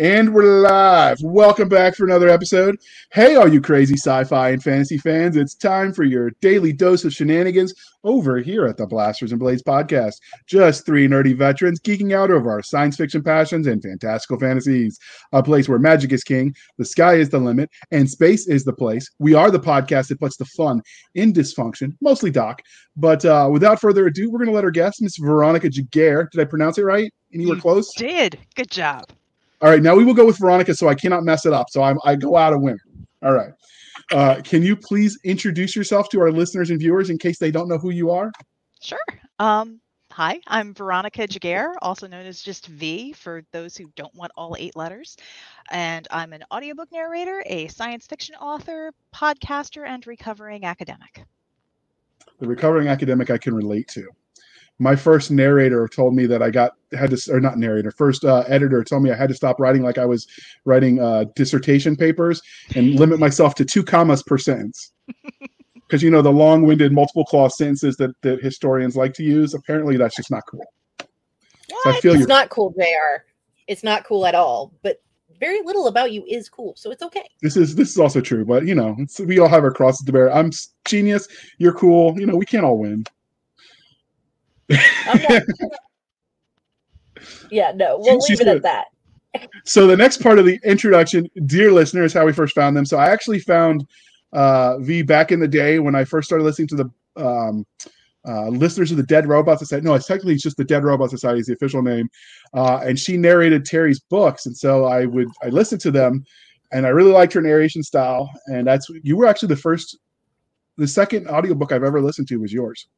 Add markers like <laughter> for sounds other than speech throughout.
And we're live. Welcome back for another episode. Hey, all you crazy sci fi and fantasy fans, it's time for your daily dose of shenanigans over here at the Blasters and Blades podcast. Just three nerdy veterans geeking out over our science fiction passions and fantastical fantasies. A place where magic is king, the sky is the limit, and space is the place. We are the podcast that puts the fun in dysfunction, mostly Doc. But uh, without further ado, we're going to let our guest, Miss Veronica Giguere, did I pronounce it right? Anywhere You close? Did good job. All right, now we will go with Veronica, so I cannot mess it up. So I'm, I go out a winner. All right. Uh, can you please introduce yourself to our listeners and viewers in case they don't know who you are? Sure. Um, hi, I'm Veronica Giguere, also known as just V for those who don't want all eight letters. And I'm an audiobook narrator, a science fiction author, podcaster, and recovering academic. The recovering academic I can relate to. My first narrator told me that I got had to, or not narrator, first uh, editor told me I had to stop writing like I was writing uh, dissertation papers and limit myself to two commas per sentence. <laughs> Because you know the long-winded multiple clause sentences that, that historians like to use. Apparently, that's just not cool. So I feel It's you. not cool, JR. It's not cool at all. But very little about you is cool, so it's okay. This is this is also true, but you know, it's, we all have our crosses to bear. I'm genius. You're cool. You know, we can't all win. I'm not- <laughs> yeah, no, we'll She's leave it at that. so the next part of the introduction, dear listener, is how we first found them. So I actually found uh, V back in the day when I first started listening to the um, uh, listeners of the Dead Robot Society. No, it's technically it's just the Dead Robot Society is the official name, uh, and she narrated Terry's books, and so I would I listened to them, and I really liked her narration style, and that's you were actually the first, the second audiobook I've ever listened to was yours.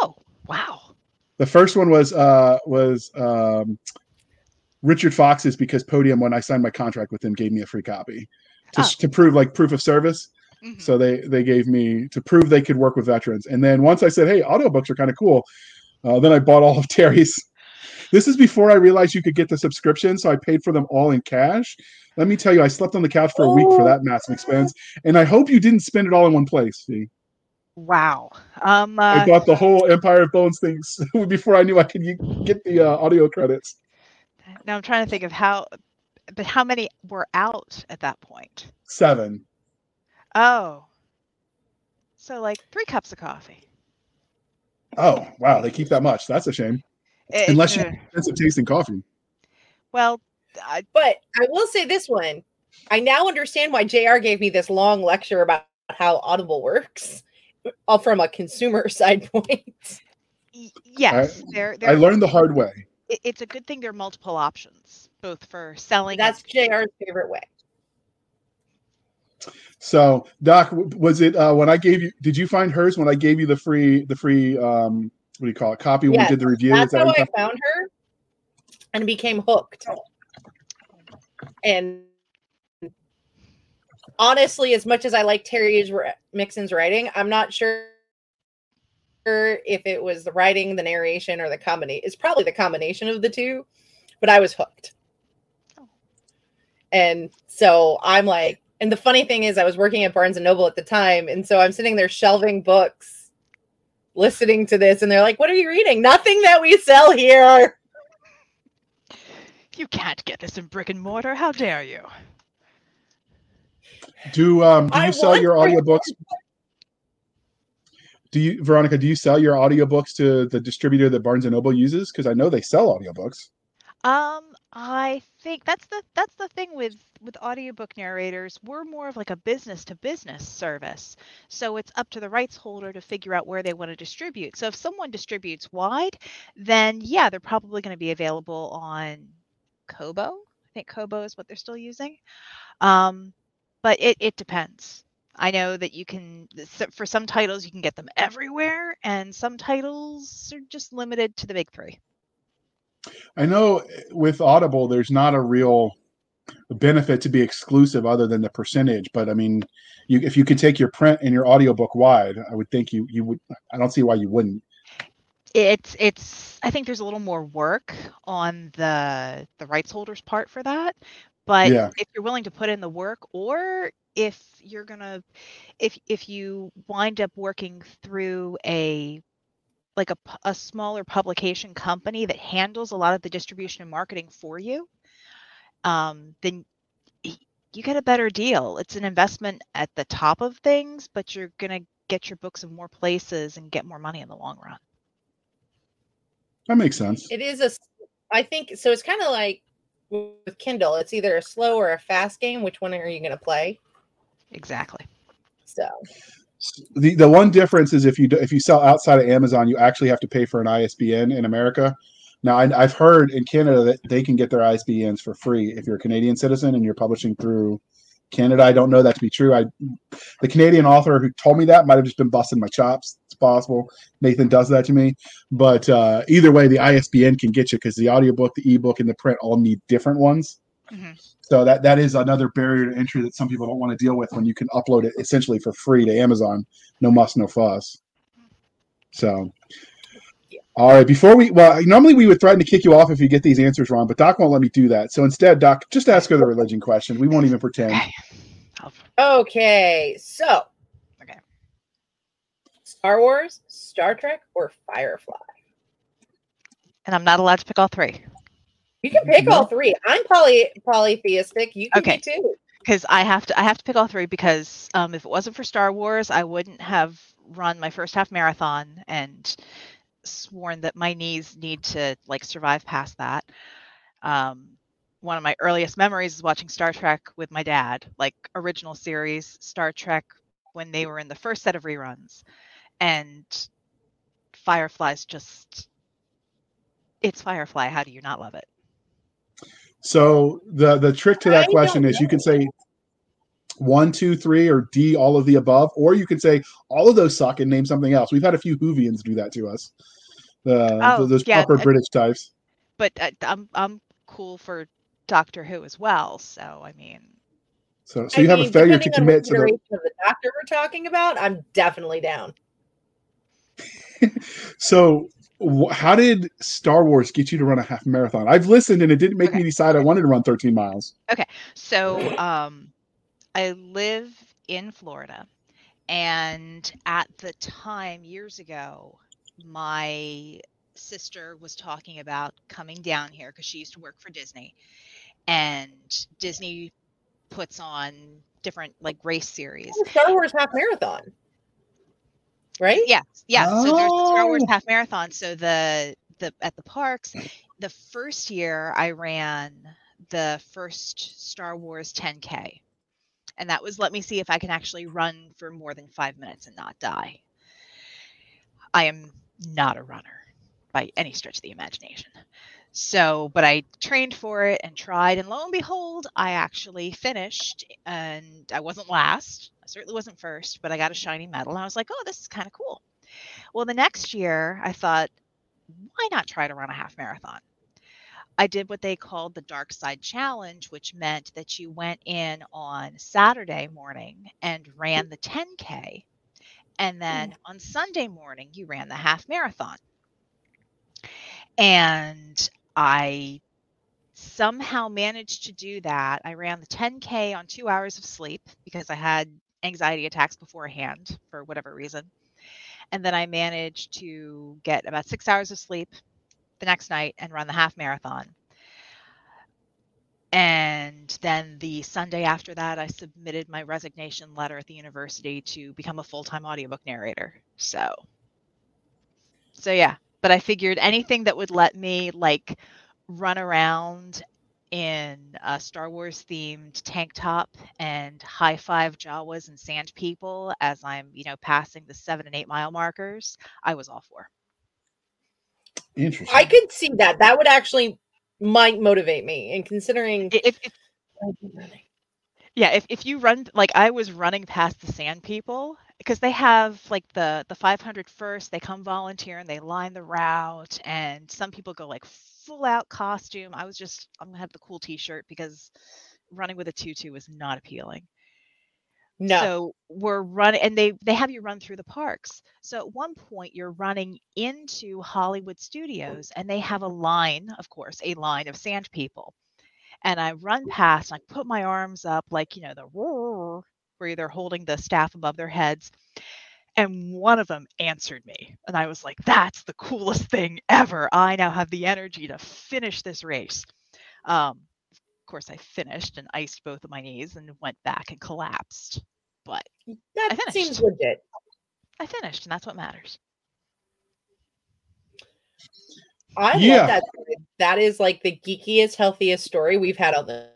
Oh, wow. The first one was uh was um Richard Fox's because Podium when I signed my contract with him gave me a free copy to, Oh. to prove like proof of service. Mhm. So they they gave me to prove they could work with veterans. And then once I said, "Hey, audiobooks are kind of cool," uh, then I bought all of <laughs> Terry's. This is before I realized you could get the subscription, so I paid for them all in cash. Let me tell you, I slept on the couch for a week for Oh. that massive expense, and I hope you didn't spend it all in one place. See, Wow. Um, I got the whole Empire of Bones things <laughs> before I knew I could get the uh, audio credits. now I'm trying to think of how, but how many were out at that point? Seven. Oh. So like three cups of coffee. Oh wow, they keep that much. That's a shame. Eh, Unless you eh, expensive tasting coffee. well, I, But I will say this one. I now understand why JR gave me this long lecture about how Audible works, all from a consumer <laughs> side point. y- yes, they're, they're I learned the hard way. it's a good thing there are multiple options, both for selling. That's and, JR's favorite way. So, Doc, was it uh, when I gave you? Did you find hers when I gave you the free, the free, um, what do you call it, copy when Yes, we did the review? That's that how I found her and became hooked. And honestly, as much as I like Terry's Mixon's writing, I'm not sure if it was the writing, the narration, or the combination. It's probably the combination of the two, but I was hooked. Oh. And so I'm like, and the funny thing is, I was working at Barnes and Noble at the time, and so I'm sitting there shelving books, listening to this, and they're like, "What are you reading? Nothing that we sell here." you can't get this in brick and mortar. How dare you? Do um, do I you sell your audiobooks? Do you, Veronica? Do you sell your audiobooks to the distributor that Barnes and Noble uses? Because I know they sell audiobooks. Um, I think that's the that's the thing with with audiobook narrators. We're more of like a business to business service. So it's up to the rights holder to figure out where they want to distribute. So if someone distributes wide, then yeah, they're probably going to be available on Kobo. I think Kobo is what they're still using. Um, but it it depends. I know that you can for some titles you can get them everywhere and some titles are just limited to the big 3. I know eh, with Audible, there's not a real benefit to be exclusive other than the percentage. But I mean, you if you could take your print and your audiobook wide, I would think you you would. I don't see why you wouldn't. it's it's i think there's a little more work on the the rights holders part for that but Yeah. if you're willing to put in the work or if you're gonna if if you wind up working through a like a, a smaller publication company that handles a lot of the distribution and marketing for you um, then you get a better deal. It's an investment at the top of things, but you're gonna get your books in more places and get more money in the long run. That makes sense. It is a, I think so. It's kind of like with Kindle. It's either a slow or a fast game. Which one are you going to play? Exactly. So The the one difference is if you do, if you sell outside of Amazon, you actually have to pay for an ISBN in America. Now I, I've heard in Canada that they can get their ISBNs for free if you're a Canadian citizen and you're publishing through Canada. I don't know that to be true. I the Canadian author who told me that might have just been busting my chops. It's possible. Nathan does that to me, but uh, either way, the ISBN can get you because the audiobook, the ebook, and the print all need different ones. Mhm. So that that is another barrier to entry that some people don't want to deal with when you can upload it essentially for free to Amazon. No muss, no fuss. So, all right. Before we well, normally we would threaten to kick you off if you get these answers wrong, but Doc won't let me do that. So instead, Doc, just ask her the religion question. We won't even pretend. Okay. Okay, so Okay. Star Wars, Star Trek, or Firefly? And I'm not allowed to pick all three You can pick all three. I'm poly polytheistic. You can Okay. be too. because I have to. I have to pick all three because um, if it wasn't for Star Wars, I wouldn't have run my first half marathon and sworn that my knees need to like survive past that. Um, one of my earliest memories is watching Star Trek with my dad, like original series Star Trek when they were in the first set of reruns, and Firefly's just. It's Firefly. How do you not love it? So the the trick to that don't question is you can say one, two, three, or D, all of the above, or you can say all of those suck and name something else. We've had a few Whovians do that to us. Uh, Oh, those yeah, proper uh, British types. But uh, I'm I'm cool for Doctor Who as well. So I mean, So, so I you have a failure to commit to the. of the Doctor we're talking about. I'm definitely down. <laughs> So, how did Star Wars get you to run a half marathon? I've listened and it didn't make Okay. me decide I wanted to run 13 miles. Okay. So um, I live in Florida, and at the time years ago, my sister was talking about coming down here because she used to work for Disney, and Disney puts on different like race series. Oh, Star Wars half marathon, right? Yeah, yeah. So there's the Star Wars Oh. half marathon. So the the at the parks, the first year I ran the first Star Wars 10K. And that was let me see if I can actually run for more than five minutes and not die. I am not a runner by any stretch of the imagination. So, but I trained for it and tried, and lo and behold, I actually finished. And I wasn't last. I certainly wasn't first, but I got a shiny medal. And I was like, oh, this is kind of cool. Well, the next year, I thought, why not try to run a half marathon? I did what they called the Dark Side Challenge, which meant that you went in on Saturday morning and ran the 10K. And then mm. on Sunday morning, you ran the half marathon. And I somehow managed to do that. I ran the 10K on two hours of sleep because I had anxiety attacks beforehand for whatever reason. And then I managed to get about six hours of sleep the next night and run the half marathon. And then the Sunday after that, I submitted my resignation letter at the university to become a full time audiobook narrator. So, so yeah, but I figured anything that would let me like run around in a Star Wars themed tank top and high five Jawas and sand people as I'm, you know, passing the seven and eight mile markers, I was all for. Interesting. I could see that. That would actually might motivate me. And considering If, if yeah, if, if you run like I was running past the sand people because they have like the the 500 first, they come volunteer and they line the route, and some people go like full out costume. I was just I'm gonna have the cool T-shirt because running with a tutu was not appealing. No. So we're running, and they they have you run through the parks. So at one point, you're running into Hollywood Studios, and they have a line, of course, a line of sand people. And I run past, and I put my arms up, like you know the roar, where they're holding the staff above their heads. And one of them answered me, and I was like, "That's the coolest thing ever! I now have the energy to finish this race." Um, course, I finished and iced both of my knees and went back and collapsed. But That finished. seems legit. I finished, and that's what matters. I Yeah. love that. That is like the geekiest, healthiest story we've had on the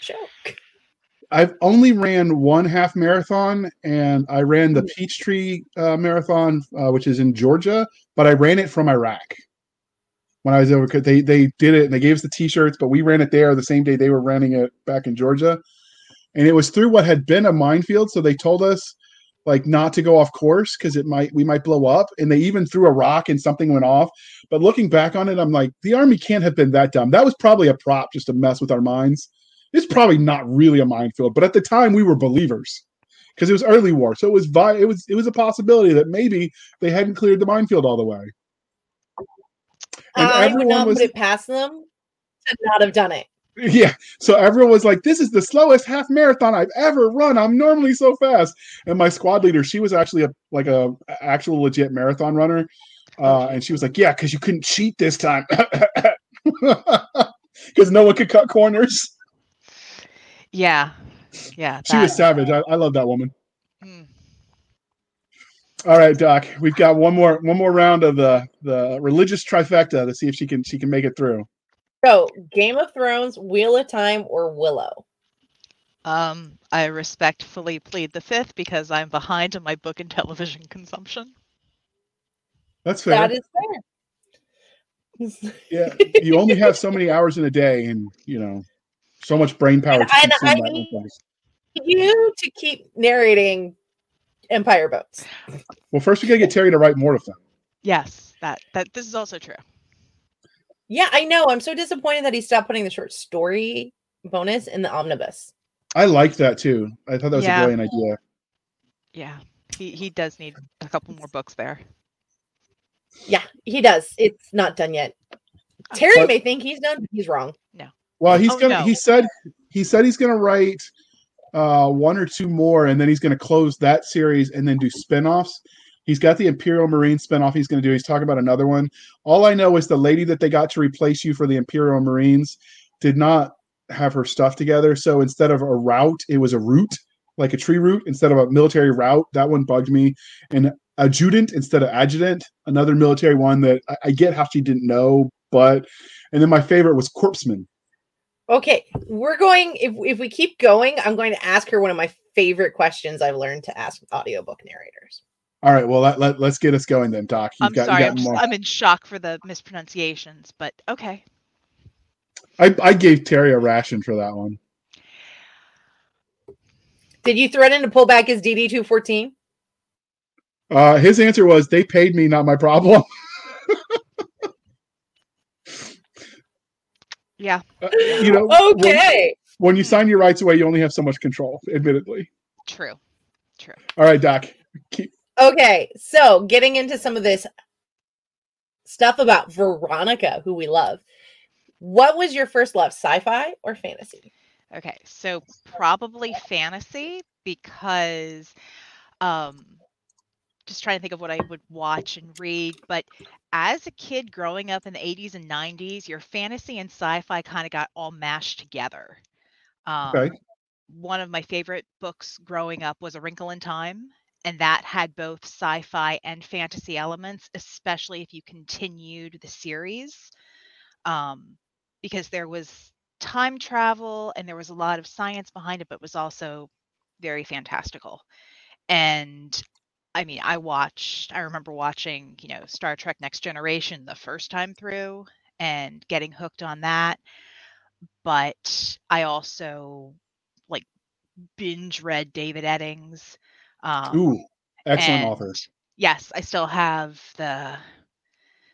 show. I've only ran one half marathon, and I ran the Peachtree uh, Marathon, uh, which is in Georgia, but I ran it from Iraq. When I was over, they they did it and they gave us the T-shirts, but we ran it there the same day they were running it back in Georgia, and it was through what had been a minefield. So they told us like not to go off course because it might we might blow up, and they even threw a rock and something went off. But looking back on it, I'm like, the army can't have been that dumb. That was probably a prop just to mess with our minds it's probably not really a minefield, but at the time we were believers because it was early war, so it was vi- it was it was a possibility that maybe they hadn't cleared the minefield all the way. And I would not was put it past them to not have done it. yeah, so everyone was like, "This is the slowest half marathon I've ever run. I'm normally so fast." And my squad leader, she was actually a like a actual legit marathon runner, uh, and she was like, "Yeah, because you couldn't cheat this time." <laughs> Because no one could cut corners. Yeah, yeah. She was savage. I, I love that woman. All right, Doc. We've got one more one more round of the the religious trifecta to see if she can she can make it through. So, Game of Thrones, Wheel of Time, or Willow? Um, I respectfully plead the fifth because I'm behind in my book and television <laughs> consumption. That's fair. That is fair. <laughs> yeah, you only have so many hours in a day, and you know, so much brain power. And to I- I need- you to keep narrating Empire Boats. Well, first we gotta get Terry to write more of them. Yes, that that this is also true. Yeah, I know. I'm so disappointed that he stopped putting the short story bonus in the omnibus. I like that too. I thought that was Yeah. a brilliant idea. Yeah, he he does need a couple more books there. Yeah, he does. It's not done yet. Oh. Terry But- may think he's done, but he's wrong. No. Well, he's Oh, gonna. no. He said he said he's gonna write uh, one or two more, and then he's gonna close that series and then do spin-offs. He's got the Imperial Marine spinoff he's gonna do. He's talking about another one. All I know is the lady that they got to replace you for the Imperial Marines did not have her stuff together. So instead of a route, it was a route, like a tree route, instead of a military route. That one bugged me. And adjutant instead of adjutant, another military one that I, I get how she didn't know, but and then my favorite was corpsman. Okay, we're going. If if we keep going, I'm going to ask her one of my favorite questions I've learned to ask audiobook narrators. All right, well let, let us get us going then, Doc. You've I'm got, sorry, you I'm, got just, more. I'm in shock for the mispronunciations, but okay. I, I gave Terry a ration for that one. Did you threaten to pull back his DD two fourteen? Uh, his answer was they paid me, not my problem. <laughs> Yeah, Uh, you know, when, Okay. when you sign your rights away, you only have so much control, admittedly. true, true. All right, Doc. Keep, Okay, so getting into some of this stuff about Veronica, who we love. What was your first love, sci-fi or fantasy? Okay, so probably fantasy because um just trying to think of what I would watch and read, but as a kid growing up in the 80s and 90s, your fantasy and sci-fi kind of got all mashed together. Um Okay. one of my favorite books growing up was A Wrinkle in Time, and that had both sci-fi and fantasy elements, especially if you continued the series. Um because there was time travel and there was a lot of science behind it, but was also very fantastical. And I mean, I watched, I remember watching, you know, Star Trek Next Generation the first time through and getting hooked on that. But I also like binge read David Eddings. Um, ooh, excellent and author. Yes, I still have the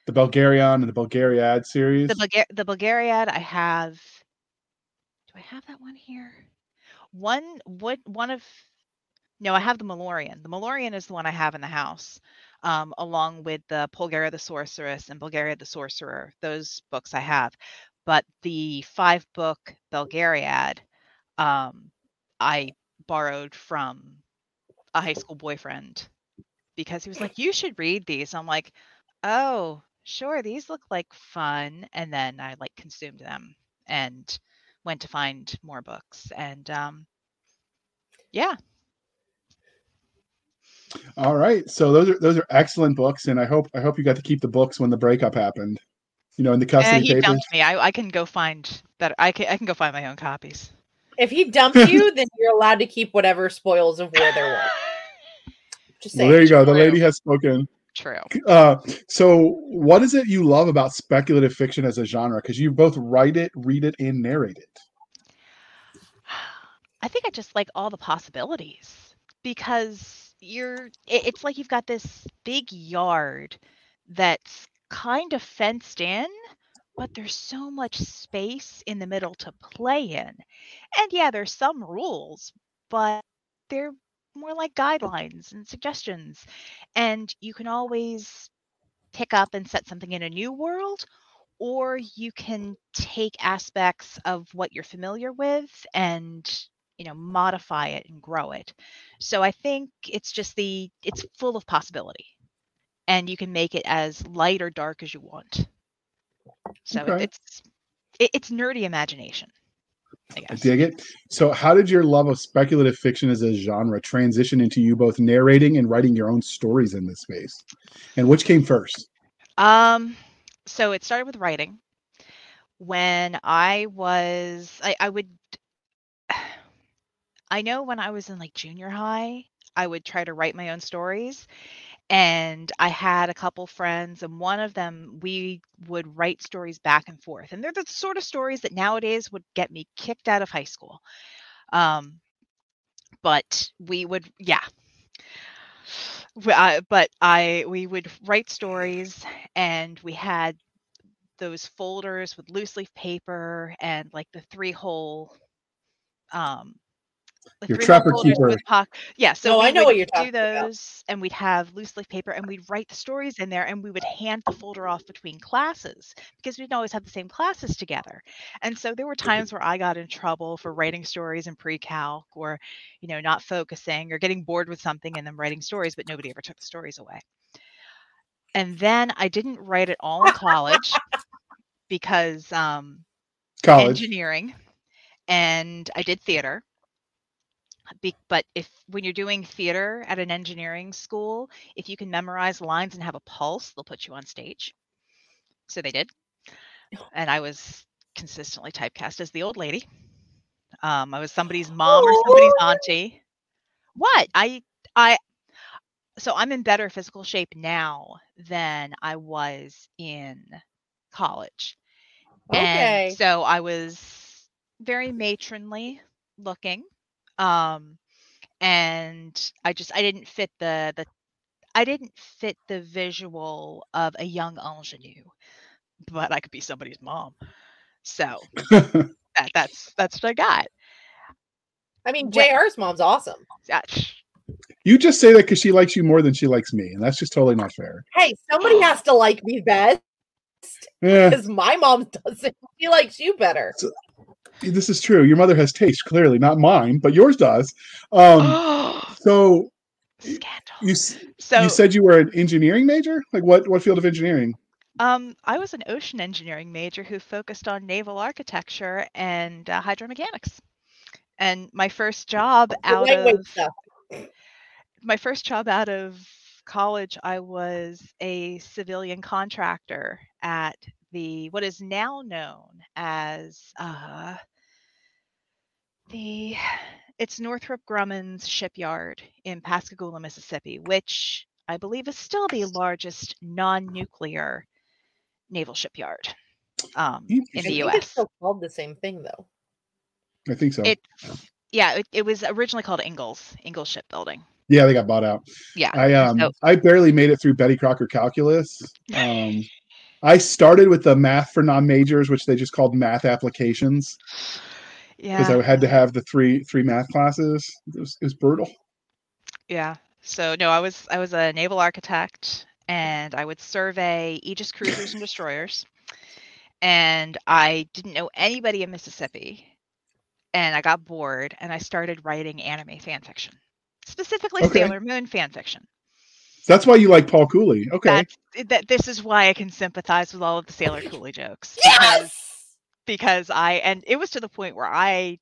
The Bulgarian and the Belgariad series. the Bulgar- the Belgariad I have. Do I have that one here? One what one of no, I have the Malloreon. The Malloreon is the one I have in the house, um, along with the Polgara the Sorceress and Belgarath the Sorcerer. Those books I have, but the five book Belgariad, um, I borrowed from a high school boyfriend because he was like, "You should read these." I'm like, "Oh, sure, these look like fun," and then I like consumed them and went to find more books. And um, yeah, All right. So those are those are excellent books, and I hope I hope you got to keep the books when the breakup happened. You know, in the Eh, custody he papers. dumped me. I, I can go find better. I can I can go find my own copies. If he dumps <laughs> you, then you're allowed to keep whatever spoils of war there were. <laughs> Just Well, there you go. The lady has spoken. True. Uh, so, what is it you love about speculative fiction as a genre? Because you both write it, read it, and narrate it. <sighs> I think I just like all the possibilities because you're it- it's like you've got this big yard that's kind of fenced in but there's so much space in the middle to play in. And yeah, there's some rules, but they're more like guidelines and suggestions. And you can always pick up and set something in a new world or you can take aspects of what you're familiar with and you know modify it and grow it so i think it's just the it's full of possibility and you can make it as light or dark as you want so Okay. it's it, it's nerdy imagination i I dig it. So, how did your love of speculative fiction as a genre transition into you both narrating and writing your own stories in this space? And which came first? Um, so it started with writing. When I was, I, I would, I know when I was in like junior high, I would try to write my own stories. And I had a couple friends, and one of them, we would write stories back and forth. And they're the sort of stories that nowadays would get me kicked out of high school. Um, but we would, yeah. W- I- but I, we would write stories, and we had those folders with loose leaf paper and like the three hole um the Your Trapper Keeper. with poc- yeah so No, I know what you're do talking about. those and we'd have loose leaf paper and we'd write the stories in there and we would hand the folder off between classes because we didn't always have the same classes together and so there were times where i got in trouble for writing stories in pre-calc or you know not focusing or getting bored with something and then writing stories but nobody ever took the stories away and then i didn't write at all in college because um College. engineering and I did theater. Be- but if when you're doing theater at an engineering school, if you can memorize lines and have a pulse, they'll put you on stage. So they did. And I was consistently typecast as the old lady. Um, I was somebody's <gasps> mom or somebody's Oh. auntie. What? I I so I'm in better physical shape now than I was in college. Okay. And so I was very matronly looking. Um and I just I didn't fit the the I didn't fit the visual of a young ingenue, but I could be somebody's mom. So <laughs> that, that's that's what I got. I mean, What- JR's mom's awesome. That- you just say that because she likes you more than she likes me, and that's just totally not fair. Hey, somebody has to like me best Yeah, <laughs> because my mom doesn't. She likes you better. This is true. Your mother has taste, clearly, not mine, but yours does. Um, <gasps> so Scandal. you So you said you were an engineering major. Like what? What field of engineering? Um, I was an ocean engineering major who focused on naval architecture and uh, hydromechanics. And my first job out lightweight of stuff. my first job out of college, I was a civilian contractor at the what is now known as uh, the it's Northrop Grumman's shipyard in Pascagoula, Mississippi, which I believe is still the largest non-nuclear naval shipyard um, You- in I the think U.S. It's still called the same thing though. I think so. It, yeah, it, it was originally called Ingalls, Ingalls Shipbuilding. yeah, they got bought out. Yeah. I um So- I barely made it through Betty Crocker calculus. <laughs> Um, I started with the math for non-majors, which they just called math applications, because Yeah. I had to have the three three math classes. It was, it was brutal. Yeah. So no, I was I was a naval architect and I would survey Aegis cruisers and destroyers. And I didn't know anybody in Mississippi. And I got bored and I started writing anime fan fiction. Specifically Okay. Sailor Moon fan fiction. That's why you like Paul Cooley. Okay. That's that this is why I can sympathize with all of the Sailor Cooley jokes. because- Yes. Because I and it was to the point where I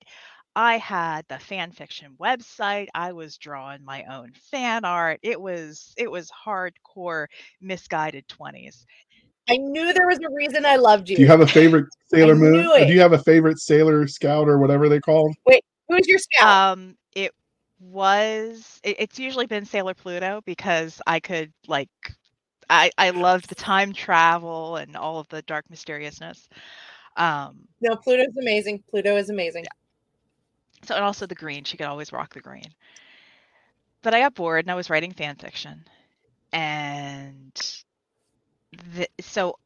I had the fan fiction website. I was drawing my own fan art. It was it was hardcore misguided 20s. I knew there was a reason I loved you. Do you have a favorite <laughs> Sailor I Moon? knew it. do you have a favorite Sailor Scout or whatever they called? Wait, who's your scout? Um it was it, it's usually been Sailor Pluto because I could like I I loved the time travel and all of the dark mysteriousness. Um no, Pluto's amazing. Pluto is amazing. So and also the green, she could always rock the green. But I got bored and I was writing fan fiction, and the, so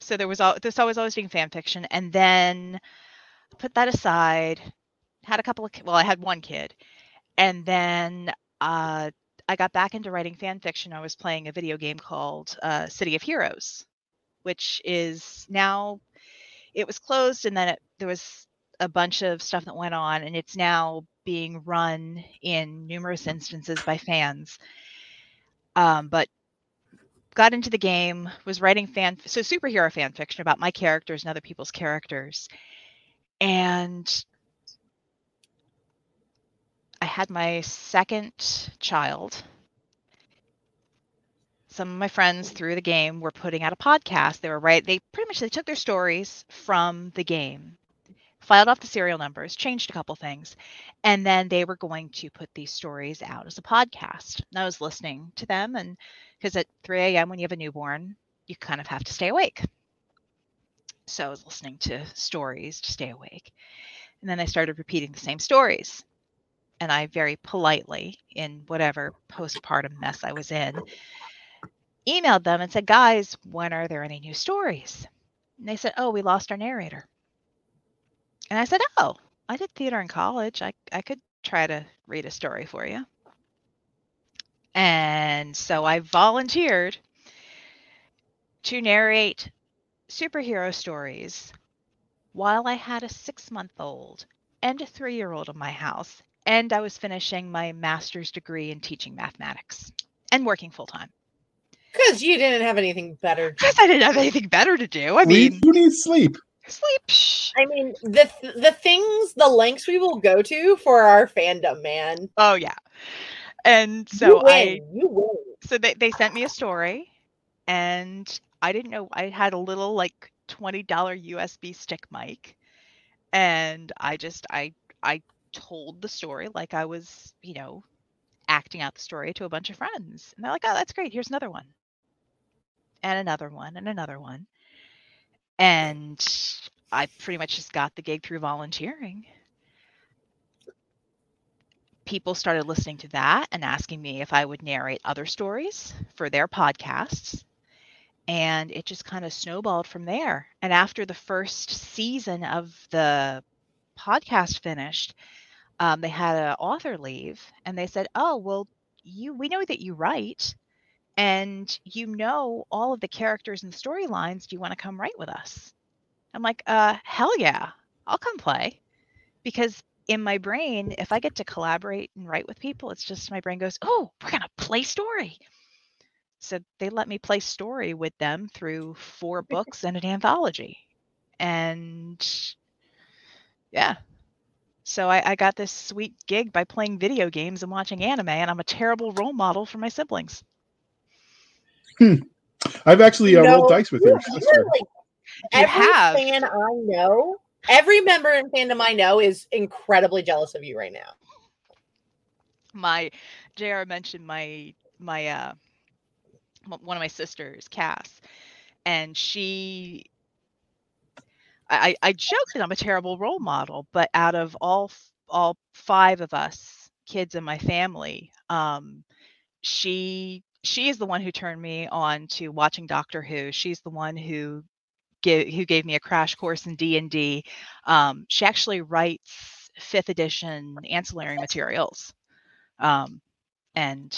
so there was all this. I was always doing fan fiction, and then put that aside. Had a couple of well, I had one kid, and then uh, I got back into writing fan fiction. I was playing a video game called uh, City of Heroes, which is now it was closed, and then it, there was a bunch of stuff that went on and it's now being run in numerous instances by fans. Um, but got into the game was writing fan so superhero fan fiction about my characters and other people's characters. And i had my second child some of my friends through the game were putting out a podcast they were right they pretty much they took their stories from the game filed off the serial numbers, changed a couple things, and then they were going to put these stories out as a podcast. And I was listening to them, and because at 3 a.m. when you have a newborn, you kind of have to stay awake. So I was listening to stories to stay awake. And then I started repeating the same stories. And I very politely, in whatever postpartum mess I was in, emailed them and said, Guys, when are there any new stories? And they said, Oh, we lost our narrator. And I said, "Oh, I did theater in college. I I could try to read a story for you." And so I volunteered to narrate superhero stories while I had a 6-month-old and a 3-year-old in my house, and I was finishing my master's degree in teaching mathematics and working full time. Because you didn't have anything better. Because I didn't have anything better to do. I Sleep? mean, Who needs sleep? sleep. I mean, the the things, the lengths we will go to for our fandom, man. Oh yeah. And you so win. I you win. so they, they sent me a story and i didn't know i had a little like $20 usb stick mic and i just i i told the story like i was you know acting out the story to a bunch of friends and they're like oh that's great here's another one and another one and another one and i pretty much just got the gig through volunteering people started listening to that and asking me if I would narrate other stories for their podcasts. And it just kind of snowballed from there. And after the first season of the podcast finished, um, they had an author leave and they said, Oh, well, you we know that you write and you know all of the characters and storylines. Do you want to come write with us? I'm like, uh, hell yeah, I'll come play. Because in my brain, if I get to collaborate and write with people, it's just my brain goes, "Oh, we're gonna play story." So they let me play story with them through four <laughs> books and an anthology, and yeah. So I, I got this sweet gig by playing video games and watching anime, and I'm a terrible role model for my siblings. I've actually uh, rolled dice with you- your you're sister. like- You every have. fan I know, every member in fandom I know is incredibly jealous of you right now. my JR mentioned my my uh one of my sisters, Cass, and she I, I joked that I'm a terrible role model, but out of all all five of us kids in my family, um, she she is the one who turned me on to watching Doctor Who. She's the one who gave who gave me a crash course in D and D. Um, she actually writes fifth edition ancillary materials um, and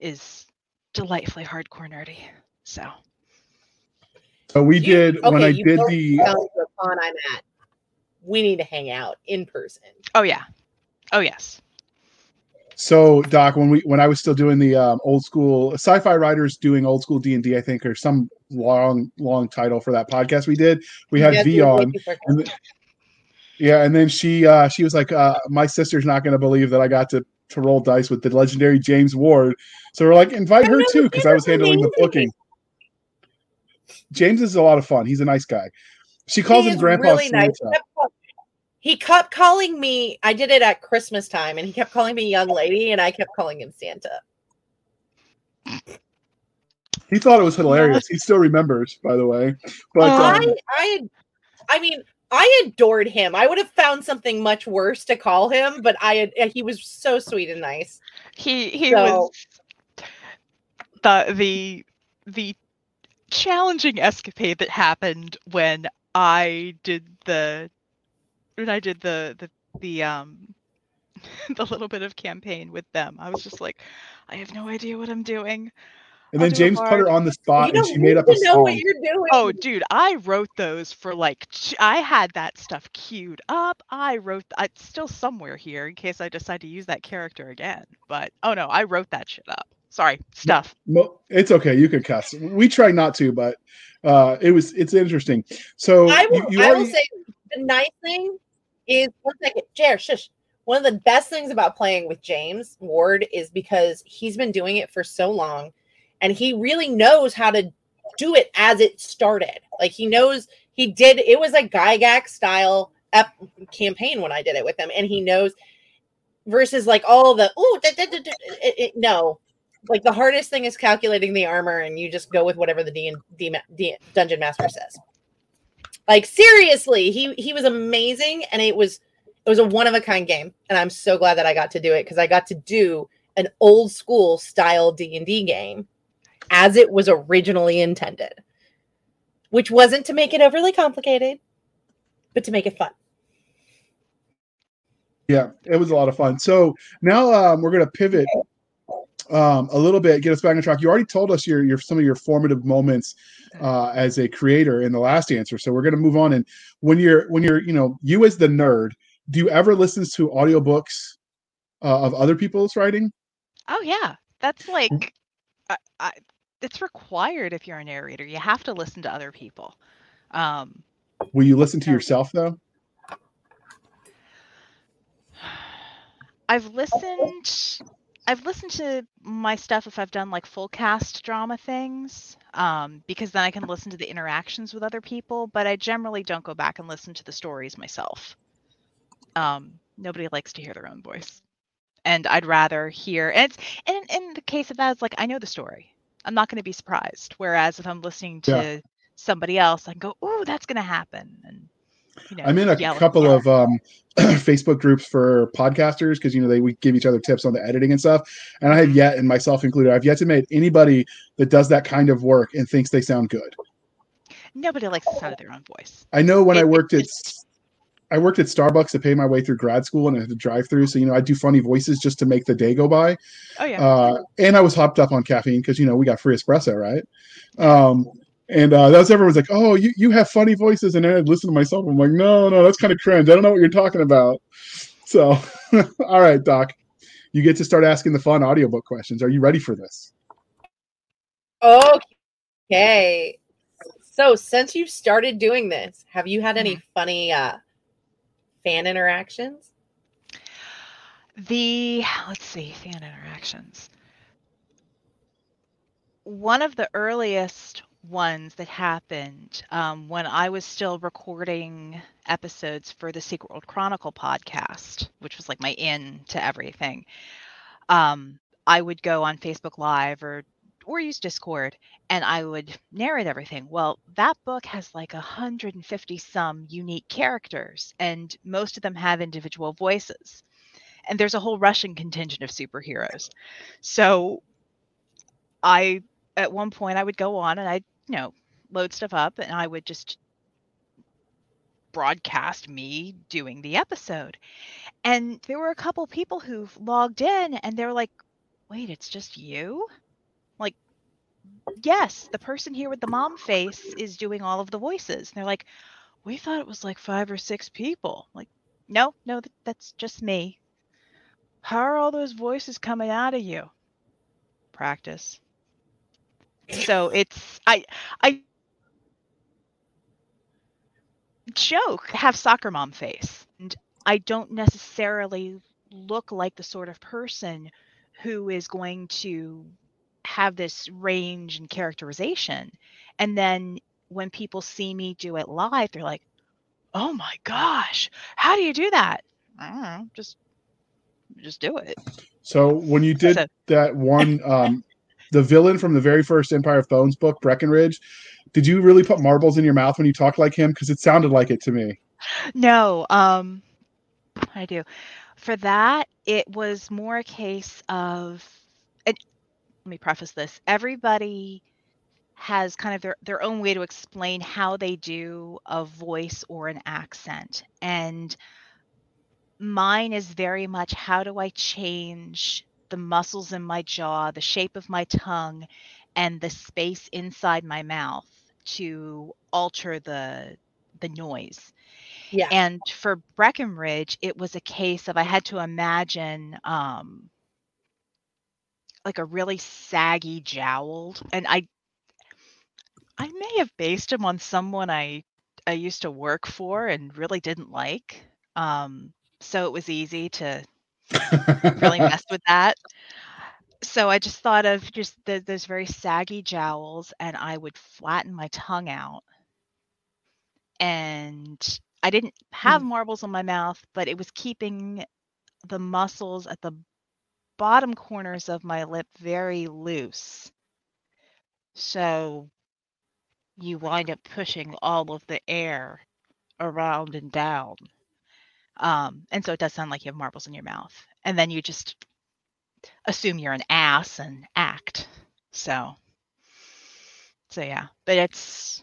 is delightfully hardcore nerdy. So So we You- did when okay, I you did both the Down to the con I'm at. We need to hang out in person. oh yeah, oh yes, So, Doc, when we when I was still doing the um, old school sci-fi writers doing old school D and D, I think, or some long long title for that podcast we did. We had Yeah, V on, thank you for- and th- yeah, and then she uh, she was like, uh, "My sister's not going to believe that I got to to roll dice with the legendary James Ward." So we're like, "Invite her too," because I was James is handling the booking. James is a lot of fun. He's a nice guy. She calls He him Grandpa really. Santa. He kept He kept calling me. I did it at Christmas time, and he kept calling me young lady, and I kept calling him Santa. He thought it was hilarious. He still remembers, by the way. But Oh. um, I, I, I mean, I adored him. I would have found something much worse to call him, but I, he was so sweet and nice. He he So- was the the the challenging escapade that happened when I did the when I did the the the um <laughs> the little bit of campaign with them. I was just like, I have no idea what I'm doing. and I'll then do James put her on the spot, you and she made up a to know what song. you're doing. Oh, dude, I wrote those for like I had that stuff queued up. I wrote it's still somewhere here in case I decide to use that character again. But oh no, I wrote that shit up. Sorry, stuff. No, it's okay. You can cuss. We try not to, but uh, it was it's interesting. So I will, you, you I will say the nice thing is one second, Jared, shush. One of the best things about playing with James Ward is because he's been doing it for so long and he really knows how to do it as it started. Like he knows he did it was a Gygax style ep- campaign when I did it with him, and he knows versus like all the oh no. Like the hardest thing is calculating the armor, and you just go with whatever the D and D, D dungeon master says. Like seriously, he he was amazing, and it was it was a one of a kind game, and I'm so glad that I got to do it because I got to do an old school style D and D game as it was originally intended, which wasn't to make it overly complicated, but to make it fun. Yeah, it was a lot of fun. So now um, we're going to pivot um, a little bit, get us back on track. You already told us your your some of your formative moments uh, as a creator in the last answer. So we're going to move on. And when you're when you're you know you as the nerd, do you ever listen to audiobooks uh, of other people's writing? Oh yeah, that's like, I, I, it's required if you're a narrator. You have to listen to other people. Um, Will you listen to yourself though? I've listened. I've listened to my stuff if I've done like full cast drama things, um, because then I can listen to the interactions with other people. But I generally don't go back and listen to the stories myself. Um, nobody likes to hear their own voice, and I'd rather hear. And it's and in the case of that, it's like I know the story. I'm not going to be surprised. Whereas if I'm listening to Yeah. somebody else, I can go, "Ooh, that's going to happen," and you know, I'm in a couple of um, <clears throat> Facebook groups for podcasters because you know they we give each other tips on the editing and stuff. And I have yet, and myself included, I've yet to meet anybody that does that kind of work and thinks they sound good. Nobody likes the sound of their own voice. I know when It- I worked at I worked at Starbucks to pay my way through grad school and I had to drive through. So you know I do funny voices just to make the day go by. Oh yeah. Uh, and I was hopped up on caffeine because you know we got free espresso, right? Um, and uh, that was everyone's like, "Oh, you you have funny voices," and then I'd listen to myself. I'm like, "No, no, that's kind of cringe. I don't know what you're talking about." So, <laughs> all right, Doc, you get to start asking the fun audiobook questions. Are you ready for this? Okay. So since you've started doing this, have you had any funny uh fan interactions? The let's see, fan interactions. One of the earliest ones that happened um, when I was still recording episodes for the Secret World Chronicle podcast, which was like my in to everything. Um, I would go on Facebook Live or or use Discord and I would narrate everything. Well, that book has like 150 some unique characters, and most of them have individual voices and there's a whole Russian contingent of superheroes. So I at one point I would go on and I'd, you know, load stuff up and I would just broadcast me doing the episode. And there were a couple people who've logged in and they're like, wait, it's just you? Like, yes, the person here with the mom face is doing all of the voices. And they're like, we thought it was like five or six people. Like, no, no, that's just me How are all those voices coming out of you? Practice. So it's I I joke have soccer mom face and I don't necessarily look like the sort of person who is going to have this range and characterization. And then when people see me do it live, they're like, "Oh my gosh, how do you do that?" I don't know, just just do it. So when you did So- that one, <laughs> um, the villain from the very first Empire of Bones book, Breckenridge, did you really put marbles in your mouth when you talked like him? Because it sounded like it to me. No, um, I do. For that, it was more a case of, let me preface this. Everybody has kind of their, their own way to explain how they do a voice or an accent. And mine is very much how do I change the muscles in my jaw, the shape of my tongue, and the space inside my mouth to alter the the noise. Yeah. And for Breckenridge, it was a case of I had to imagine um, like a really saggy jowled, and I I may have based him on someone I I used to work for and really didn't like. Um, so it was easy to really <laughs> mess with that. So I just thought of just the, those very saggy jowls, and I would flatten my tongue out. And I didn't have hmm. marbles on my mouth, but it was keeping the muscles at the bottom corners of my lip very loose. So you wind up pushing all of the air around and down. Um, and so it does sound like you have marbles in your mouth. And then you just assume you're an ass and act. So so yeah. But it's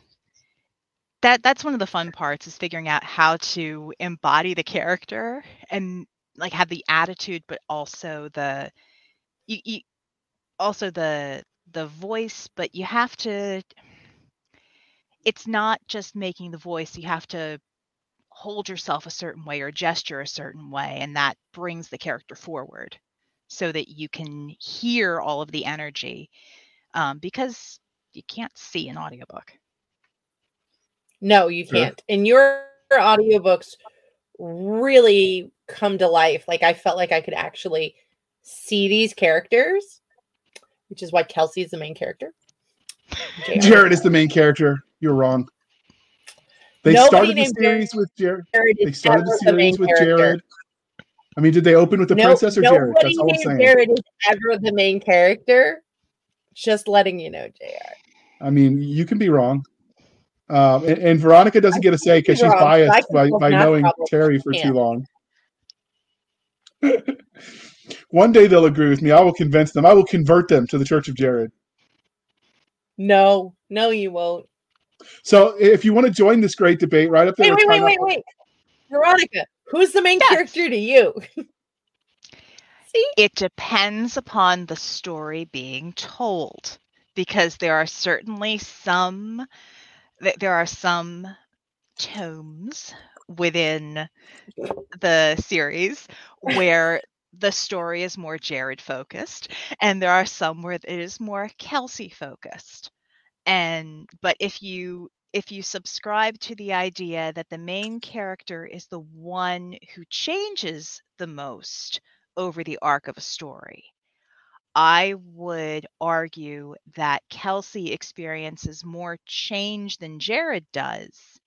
that that's one of the fun parts is figuring out how to embody the character and like have the attitude but also the you, you also the the voice but you have to it's not just making the voice you have to hold yourself a certain way or gesture a certain way and that brings the character forward so that you can hear all of the energy um, because you can't see an audiobook No, you can't. And your audiobooks really come to life. Like I felt like I could actually see these characters, which is why Kelsey is the main character. JR. Jared is the main character. You're wrong. They Nobody started the series with Jared. Jared They started the the series with character. Jared. I mean, did they open with the No- princess or Jared? That's all I'm saying. Jared is ever the main character. Just letting you know, JR. I mean, you can be wrong. Um, and, and Veronica doesn't get a say because she's wrong, biased by, by knowing Terry for too long. <laughs> One day they'll agree with me. I will convince them. I will convert them to the Church of Jared. No, no, you won't. So if you want to join this great debate, right up there. Wait, wait, wait, wait, wait. Veronica, who's the main Yes. character to you? <laughs> See? It depends upon the story being told because there are certainly some th- there are some tomes within the series where the story is more Jared focused and there are some where it is more Kelsey focused. And but if you if you subscribe to the idea that the main character is the one who changes the most over the arc of a story. I would argue that Kelsey experiences more change than Jared does.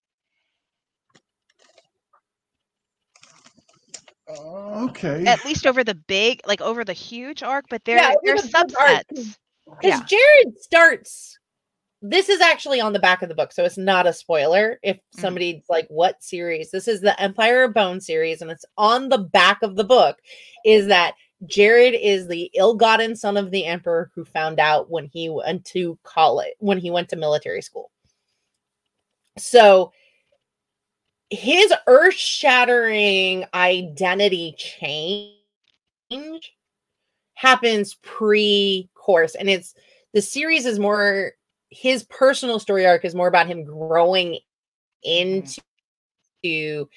Okay. At least over the big, like over the huge arc, but there, Yeah, over there are the big arc, subsets. Because Yeah. Jared starts. This is actually on the back of the book, so it's not a spoiler. If Mm. somebody's like, "What series?" This is the Empire of Bone series, and it's on the back of the book. Is that Jared is the ill-gotten son of the emperor who found out when he went to college, when he went to military school. So his earth-shattering identity change happens pre-course, and it's the series is more his personal story arc is more about him growing mm-hmm. into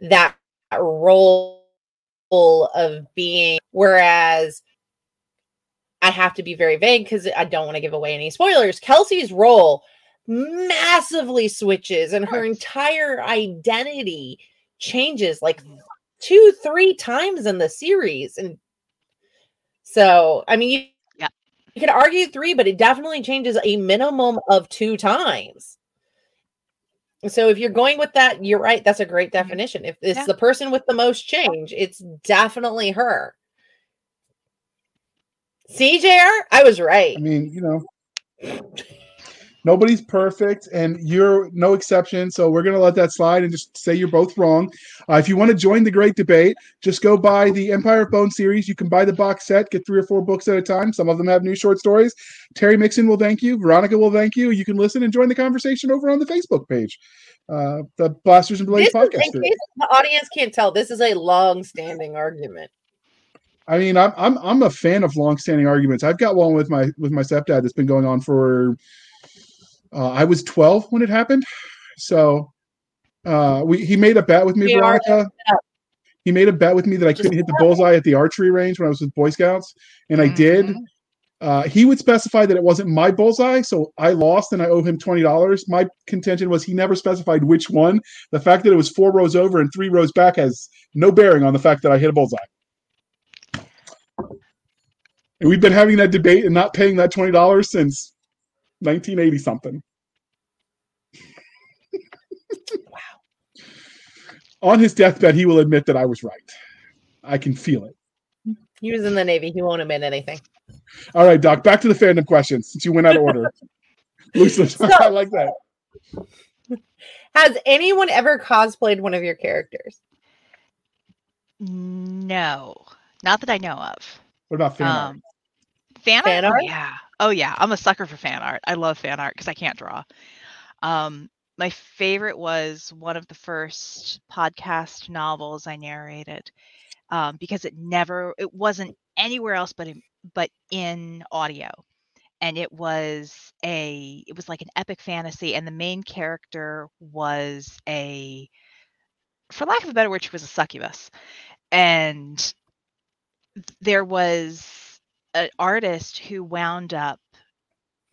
that role of being whereas I have to be very vague because I don't want to give away any spoilers. Kelsey's role massively switches and her entire identity changes like mm-hmm. two, three times in the series. And so, I mean, you, could argue three, but it definitely changes a minimum of two times. So if you're going with that, you're right. That's a great mm-hmm. definition. If it's Yeah. the person with the most change, it's definitely her. CJR, I was right. I mean, you know, nobody's perfect, and you're no exception. So we're gonna let that slide and just say you're both wrong. Uh, if you want to join the great debate, just go buy the Empire of Bone series. You can buy the box set, get three or four books at a time. Some of them have new short stories. Terry Mixon will thank you. Veronica will thank you. You can listen and join the conversation over on the Facebook page, uh, the Blasters and Blades This is, podcast. in case the audience can't tell, this is a long-standing argument. I mean, I'm I'm I'm a fan of long-standing arguments. I've got one with my with my stepdad that's been going on for. Uh, I was 12 when it happened, so uh, we he made a bet with me, We Veronica. He made a bet with me that I couldn't hit the bullseye at the archery range when I was with Boy Scouts, and I did. Mhm. Uh, he would specify that it wasn't my bullseye, so I lost and I owe him twenty dollars. My contention was he never specified which one. The fact that it was four rows over and three rows back has no bearing on the fact that I hit a bullseye. And we've been having that debate and not paying that twenty dollars since 1980 something. wow. On his deathbed, he will admit that I was right. I can feel it. He was in the Navy. He won't admit anything. All right, Doc. Back to the fandom questions since you went out of order. Loosely, <laughs> So- <laughs> I like that. Has anyone ever cosplayed one of your characters? No, not that I know of. What about fan art? Um, fan, Fan art? art? Yeah. Oh yeah. I'm a sucker for fan art. I love fan art because I can't draw. Um, my favorite was one of the first podcast novels I narrated um, because it never, it wasn't anywhere else but in, but in audio, and it was a, it was like an epic fantasy, and the main character was a, for lack of a better word, she was a succubus, and there was an artist who wound up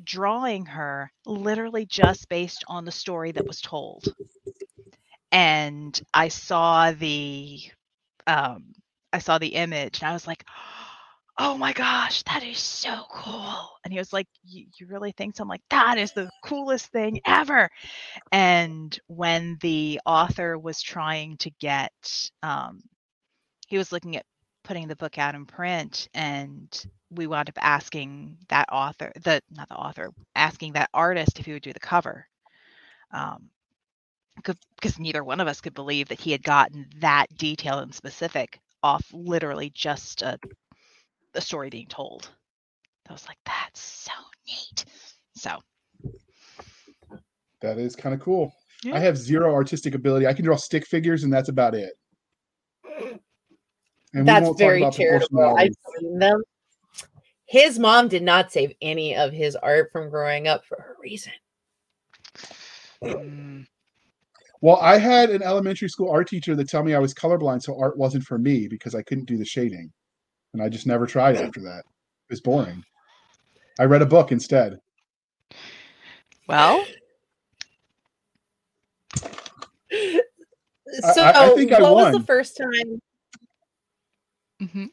drawing her literally just based on the story that was told. And i saw the um i saw the image and i was like oh my gosh that is so cool. And he was like you, really think so i'm like that is the coolest thing ever? And when the author was trying to get um he was looking at putting the book out in print and we wound up asking that author the not the author asking that artist if he would do the cover um because neither one of us could believe that he had gotten that detailed and specific off literally just a, a story being told i was like that's so neat so That is kind of cool. Yeah. I have zero artistic ability. I can draw stick figures, and that's about it. And we That's won't talk very about charitable. proportionality. I've seen them. His mom did not save any of his art from growing up for a reason. mm, Well, I had an elementary school art teacher that tell me I was colorblind, so art wasn't for me because I couldn't do the shading, and I just never tried after that. It was boring. I read a book instead. well <laughs> So, I think I what was the first time? mhm.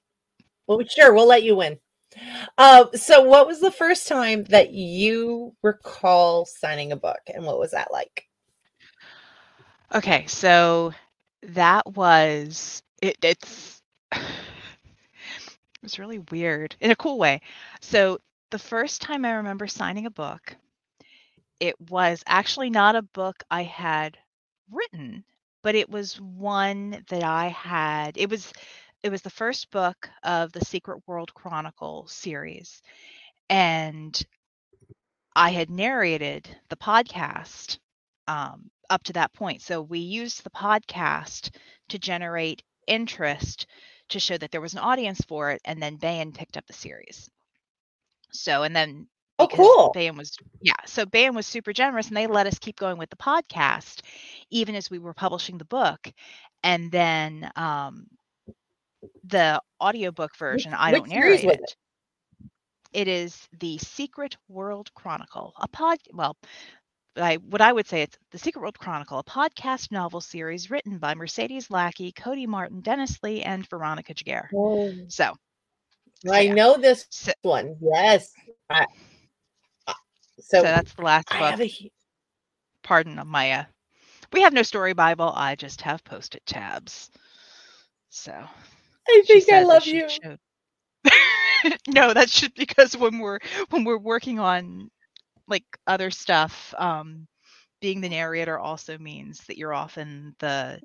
Well, sure, we'll let you win. Uh, so, what was the first time that you recall signing a book, and what was that like? Okay, so that was it, it's <sighs> it was really weird in a cool way. So the first time I remember signing a book, it was actually not a book I had written, but it was one that I had it was it was the first book of the Secret World Chronicle series. And I had narrated the podcast um, up to that point. So we used the podcast to generate interest to show that there was an audience for it, and then Baen picked up the series. So and then Oh, cool. Baen was yeah, so Baen was super generous, and they let us keep going with the podcast, even as we were publishing the book. And then um, the audiobook version, I don't narrate was it. It is the Secret World Chronicle, a pod. Well, I what I would say it's the Secret World Chronicle, a podcast novel series written by Mercedes Lackey, Cody Martin, Dennis Lee, and Veronica Giguere. Oh, So, I yeah. know this so, one. Yes. I, so so, that's the last book. a Pardon my. Uh, we have no story Bible. I just have post-it tabs. So I think I love you. <laughs> no, that's just because when we're when we're working on like other stuff, um, being the narrator also means that you're often the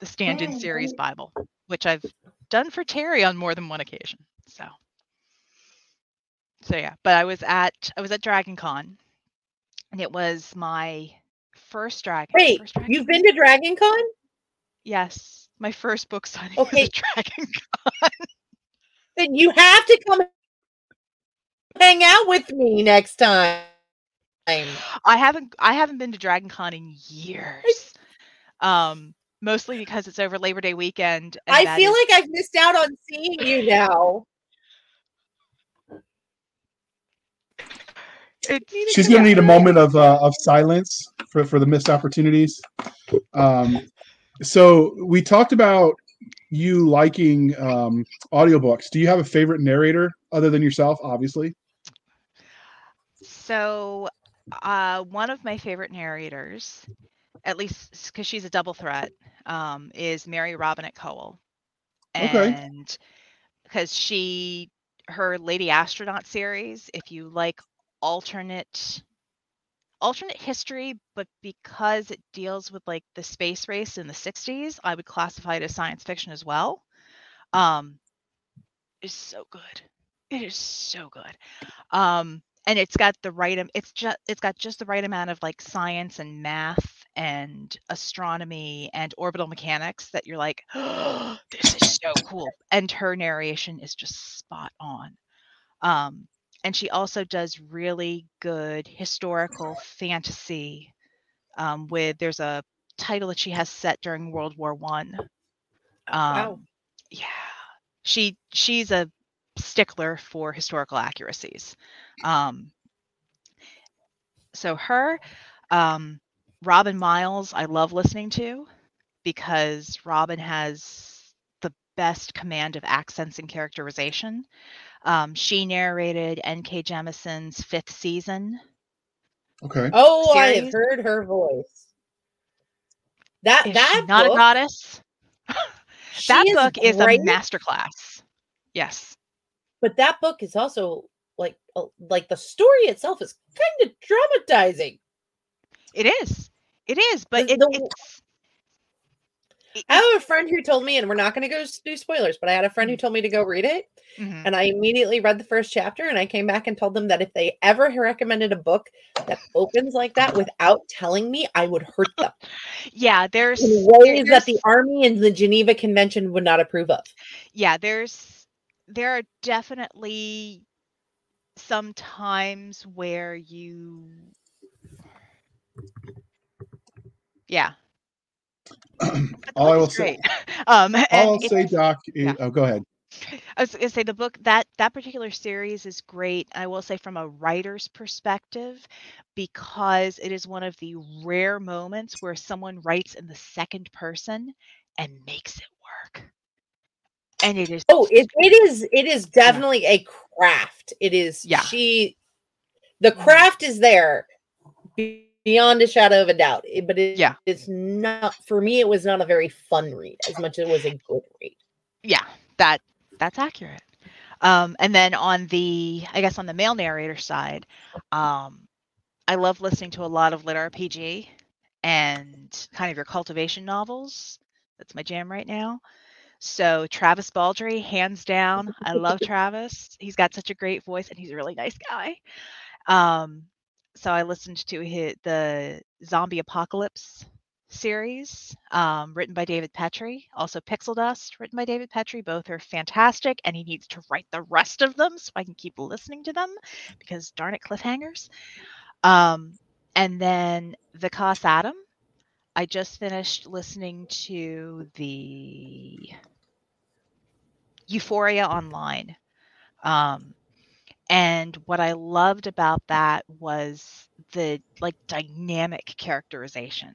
the stand-in series Bible, which I've done for Terry on more than one occasion. So so yeah, but I was at I was at Dragon Con and it was my first dragon. Wait, first Dragon you've been to Dragon Con? Yes, my first book signing Okay. was at Dragon Con. <laughs> Then you have to come hang out with me next time. I haven't I haven't been to Dragon Con in years. Um, mostly because it's over Labor Day weekend. and I feel is- like I've missed out on seeing you now. She's gonna need a moment of uh, of silence for for the missed opportunities. Um, so we talked about you liking um, audiobooks. Do you have a favorite narrator other than yourself? Obviously. So, uh, one of my favorite narrators, at least because she's a double threat, um, is Mary Robinette Kowal. Okay. And because she, her Lady Astronaut series, if you like alternate alternate history, but because it deals with like the space race in the 60s, I would classify it as science fiction as well. Um, is so good. It is so good. Um, and it's got the right it's just it's got just the right amount of like science and math and astronomy and orbital mechanics that you're like oh, <gasps> this is so cool and her narration is just spot on um and she also does really good historical fantasy um with there's a title that she has set during world war one. Um Wow. yeah. She she's a stickler for historical accuracies. Um so her um robin miles i love listening to because robin has best command of accents and characterization. Um she narrated nk Jemisin's fifth season. Okay. Oh, I have heard her voice. That is that not book, a goddess? <laughs> She that book is a great, masterclass. Yes. But that book is also like like the story itself is kind of traumatizing. it is. It is but The- it, the- it's it- I have a friend who told me, and we're not going to go do spoilers, but I had a friend who told me to go read it, mhm. and I immediately read the first chapter, and I came back and told them that if they ever recommended a book that opens like that without telling me, I would hurt them <laughs> yeah there's in ways there's- that the army and the Geneva Convention would not approve of. yeah there's there are definitely some times where you yeah All I will say- <laughs> um All I'll say, Doc. Is, yeah. Oh, go ahead. I was gonna say the book that that particular series is great. I will say from a writer's perspective, because it is one of the rare moments where someone writes in the second person and makes it work. And it is Oh, it, it is it is definitely a craft. It is Yeah. she the craft is there be- beyond a shadow of a doubt. It- but it, Yeah. it's not for me it was not a very fun read as much as it was a good read. yeah, that that's accurate. Um, and then on the, I guess on the male narrator side, um, I love listening to a lot of lit RPG and kind of your cultivation novels. That's my jam right now. So Travis Baldree, hands down, I love <laughs> Travis. He's got such a great voice and he's a really nice guy. Um, so I listened to his, the Zombie Apocalypse series, um, written by David Petrie. Also, Pixel Dust, written by David Petrie. Both are fantastic, and he needs to write the rest of them so I can keep listening to them because darn it, cliffhangers. Um, and then Vikas Adam. I just finished listening to the Euphoria Online. Um, and what I loved about that was the like dynamic characterization.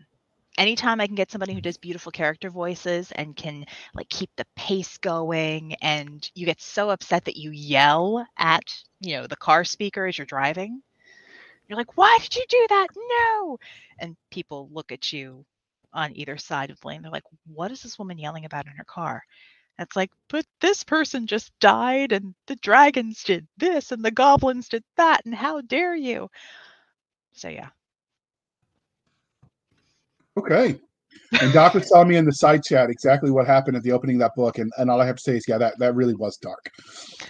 Anytime I can get somebody who mm-hmm. does beautiful character voices and can like keep the pace going and you get so upset that you yell at, you know, the car speaker as you're driving. You're like, "Why did you do that? No." And people look at you on either side of the lane. They're like, "What is this woman yelling about in her car?" It's like, but this person just died, and the dragons did this, and the goblins did that, and how dare you? So yeah. Okay. And Doc was telling me in the side chat exactly what happened at the opening of that book, and, and all I have to say is, yeah, that, that really was dark.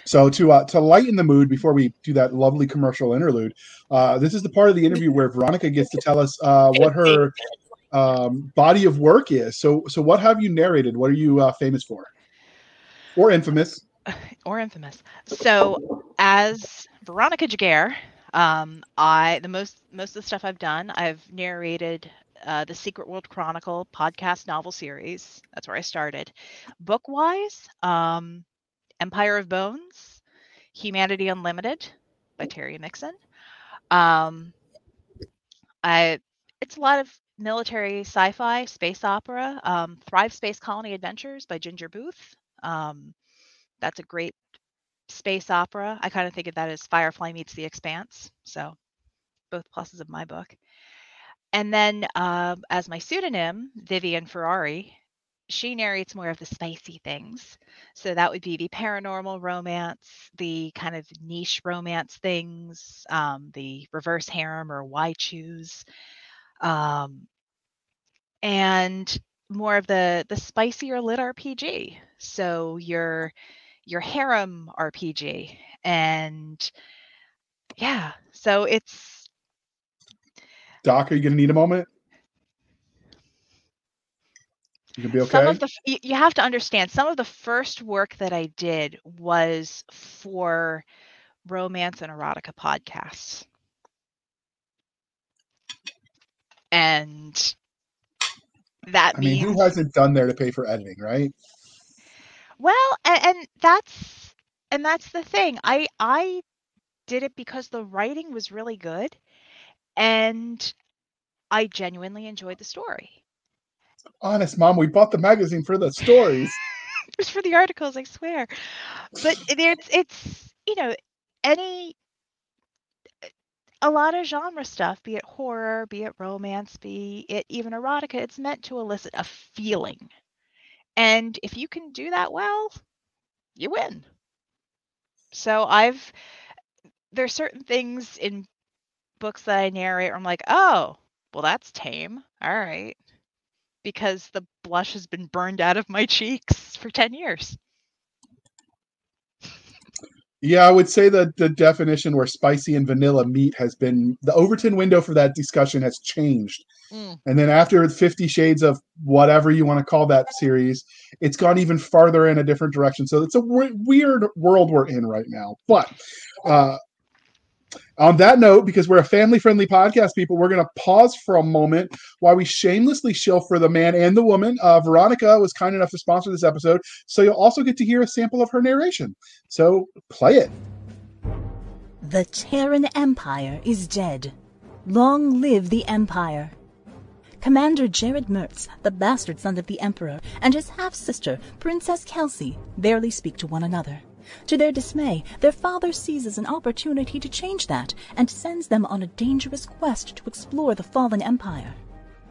So to uh, to lighten the mood before we do that lovely commercial interlude, uh, this is the part of the interview where Veronica gets to tell us uh, what her um, body of work is. So so what have you narrated? What are you uh, famous for? Or infamous. <laughs> Or infamous. So as veronica Giguere um, i the most most of the stuff i've done i've narrated uh, the secret world chronicle podcast novel series. That's where i started. Book wise um, empire of bones humanity unlimited by terry mixon um, i it's a lot of military sci-fi space opera um, thrive space colony adventures by ginger booth um, that's a great space opera. I kind of think of that as Firefly meets The Expanse. So both pluses of my book. And then uh, as my pseudonym, Vivienne Ferrari, she narrates more of the spicy things. So that would be the paranormal romance, the kind of niche romance things, um, the reverse harem or why choose, um, and more of the the spicier lit RPG. So your your harem RPG and yeah, so it's Doc, are you gonna need a moment? You can be okay. Some of the you have to understand some of the first work that I did was for romance and erotica podcasts. And that I means mean, who hasn't done there to pay for editing, right? Well, and, and that's and that's the thing. I I did it because the writing was really good and I genuinely enjoyed the story. Honest, mom, we bought the magazine for the stories. <laughs> it was for the articles, I swear. But it's it's you know any a lot of genre stuff, be it horror, be it romance, be it even erotica, it's meant to elicit a feeling. And if you can do that well, you win. So I've there's certain things in books that I narrate where I'm like, oh, well that's tame. All right. Because the blush has been burned out of my <laughs> cheeks for 10 years. Yeah, I would say that the definition where spicy and vanilla meet has been the Overton window for that discussion has changed. Mm. And then after 50 Shades of whatever you want to call that series, it's gone even farther in a different direction. So it's a w- weird world we're in right now. But uh, on that note, because we're a family friendly podcast, people, we're going to pause for a moment while we shamelessly shill for the man and the woman. Uh, Veronica was kind enough to sponsor this episode, so you'll also get to hear a sample of her narration. So play it. The Terran Empire is dead. Long live the Empire. Commander Jared Mertz, the bastard son of the Emperor, and his half sister, Princess Kelsey, barely speak to one another. To their dismay, their father seizes an opportunity to change that and sends them on a dangerous quest to explore the fallen empire.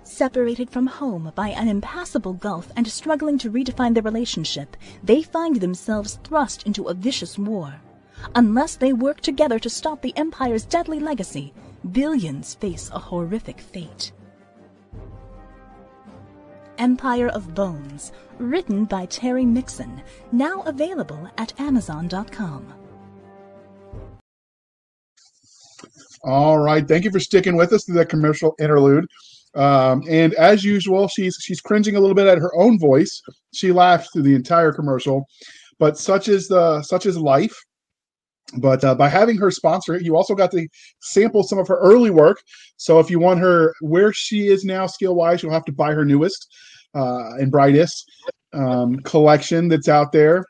Separated from home by an impassable gulf and struggling to redefine their relationship, they find themselves thrust into a vicious war. Unless they work together to stop the Empire's deadly legacy, billions face a horrific fate. Empire of Bones, written by Terry Mixon, now available at Amazon.com. All right, thank you for sticking with us through that commercial interlude. Um, and as usual, she's she's cringing a little bit at her own voice. She laughed through the entire commercial, but such is the such is life. But uh, by having her sponsor you also got to sample some of her early work. So if you want her where she is now skill wise, you'll have to buy her newest uh, and brightest um, collection that's out there.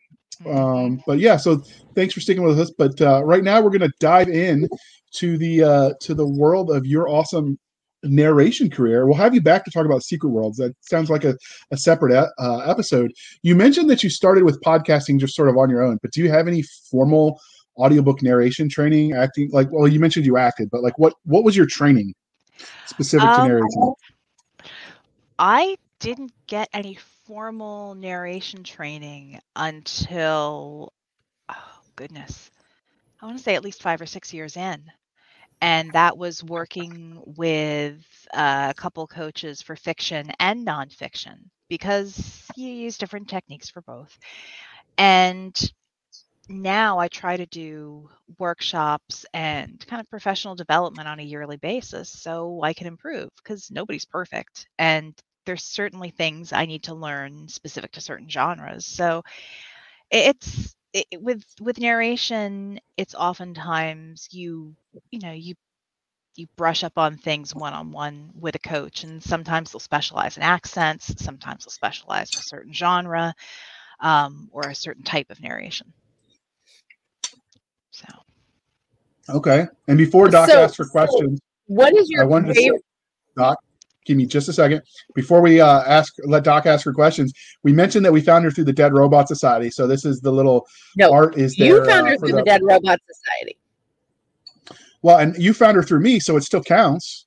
Um, but yeah, so thanks for sticking with us. But uh, right now we're going to dive in to the uh, to the world of your awesome narration career. We'll have you back to talk about Secret Worlds. That sounds like a, a separate e- uh, episode. You mentioned that you started with podcasting just sort of on your own, but do you have any formal audiobook narration training, acting? Like, well, you mentioned you acted, but like, what what was your training specific to Um, narration? I didn't get any formal narration training until, oh goodness, I want to say at least five or six years in. And that was working with uh, a couple coaches for fiction and nonfiction because you use different techniques for both. And now I try to do workshops and kind of professional development on a yearly basis so I can improve because nobody's perfect. And there's certainly things I need to learn specific to certain genres. So it's it, with with narration, it's oftentimes you you know you you brush up on things one on one with a coach, and sometimes they'll specialize in accents, sometimes they'll specialize in a certain genre um, or a certain type of narration. So Okay. And before Doc So- asks for so- questions, What is I your wanted to say, favorite? Doc, give me just a second before we uh, ask. Let Doc ask her questions. We mentioned that we found her through the Dead Robot Society. So this is the little No, art is there. you found uh, her for through the Dead Robot Society. Well, and you found her through me, so it still counts.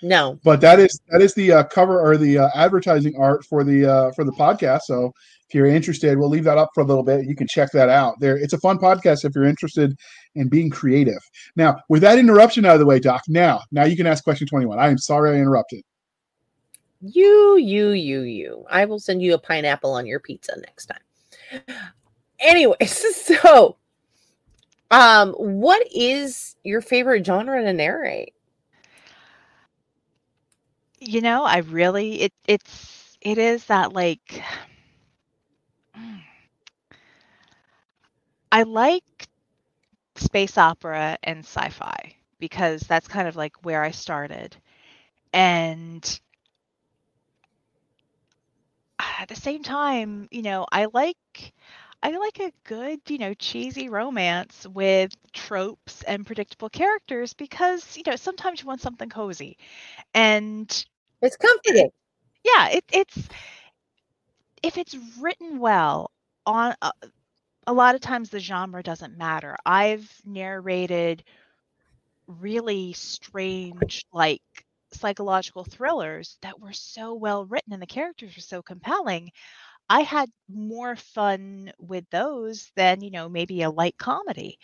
No, But that is that is the uh, cover or the uh, advertising art for the uh, for the podcast. So if you're interested, we'll leave that up for a little bit. You can check that out. There, it's a fun podcast if you're interested in being creative. Now, with that interruption out of the way, Doc. Now, now you can ask question 21. I am sorry I interrupted. you, you, you, you. I will send you a pineapple on your pizza next time. Anyways, <laughs> so um, what is your favorite genre to narrate? you know, I really it it's it is that like I like space opera and sci-fi because that's kind of like where I started. And at the same time, you know, I like I like a good, you know, cheesy romance with tropes and predictable characters because, you know, sometimes you want something cozy. And It's comforting. yeah, it, it's if it's written well on a, a lot of times the genre doesn't matter. I've narrated really strange like psychological thrillers that were so well written and the characters were so compelling. I had more fun with those than, you know, maybe a light comedy.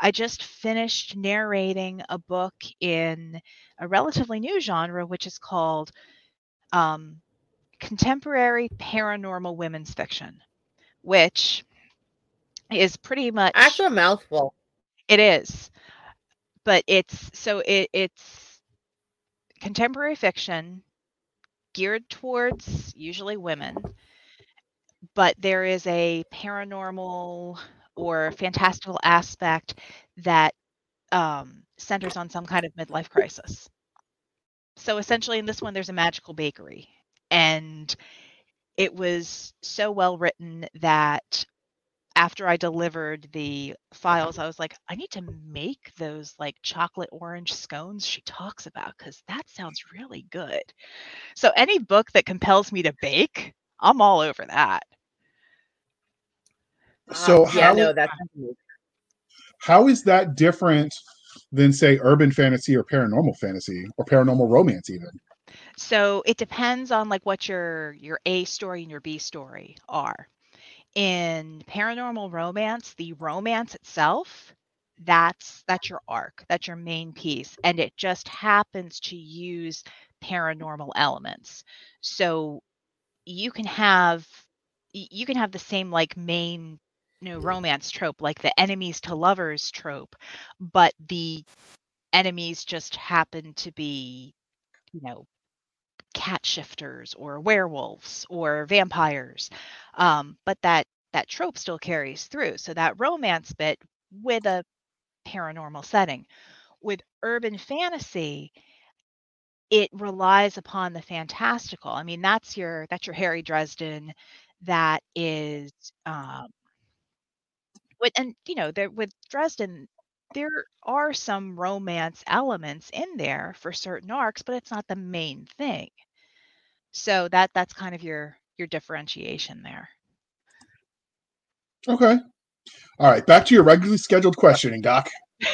I just finished narrating a book in a relatively new genre, which is called um, contemporary paranormal women's fiction, which is pretty much Actually, a mouthful. it is, but it's so it, it's contemporary fiction geared towards usually women, but there is a paranormal or fantastical aspect that um, centers on some kind of midlife crisis. So essentially, in this one, there's a magical bakery, and it was so well written that after I delivered the files, I was like, I need to make those like chocolate orange scones she talks about because that sounds really good. So any book that compels me to bake, I'm all over that. So Uh, yeah, how- no, that's How is that different than say urban fantasy or paranormal fantasy or paranormal romance even? So it depends on like what your your A story and your B story are. In paranormal romance, the romance itself, that's that's your arc, that's your main piece, and it just happens to use paranormal elements. So you can have you can have the same like main you know romance trope like the enemies to lovers trope but the enemies just happen to be you know cat shifters or werewolves or vampires um, but that that trope still carries through. So that romance bit with a paranormal setting. With urban fantasy it relies upon the fantastical. I mean that's your that's your harry dresden that is um, with and you know there with Dresden there are some romance elements in there for certain arcs, but it's not the main thing. So that that's kind of your your differentiation there. Okay. All right. Back to your regularly scheduled questioning, Doc. <laughs>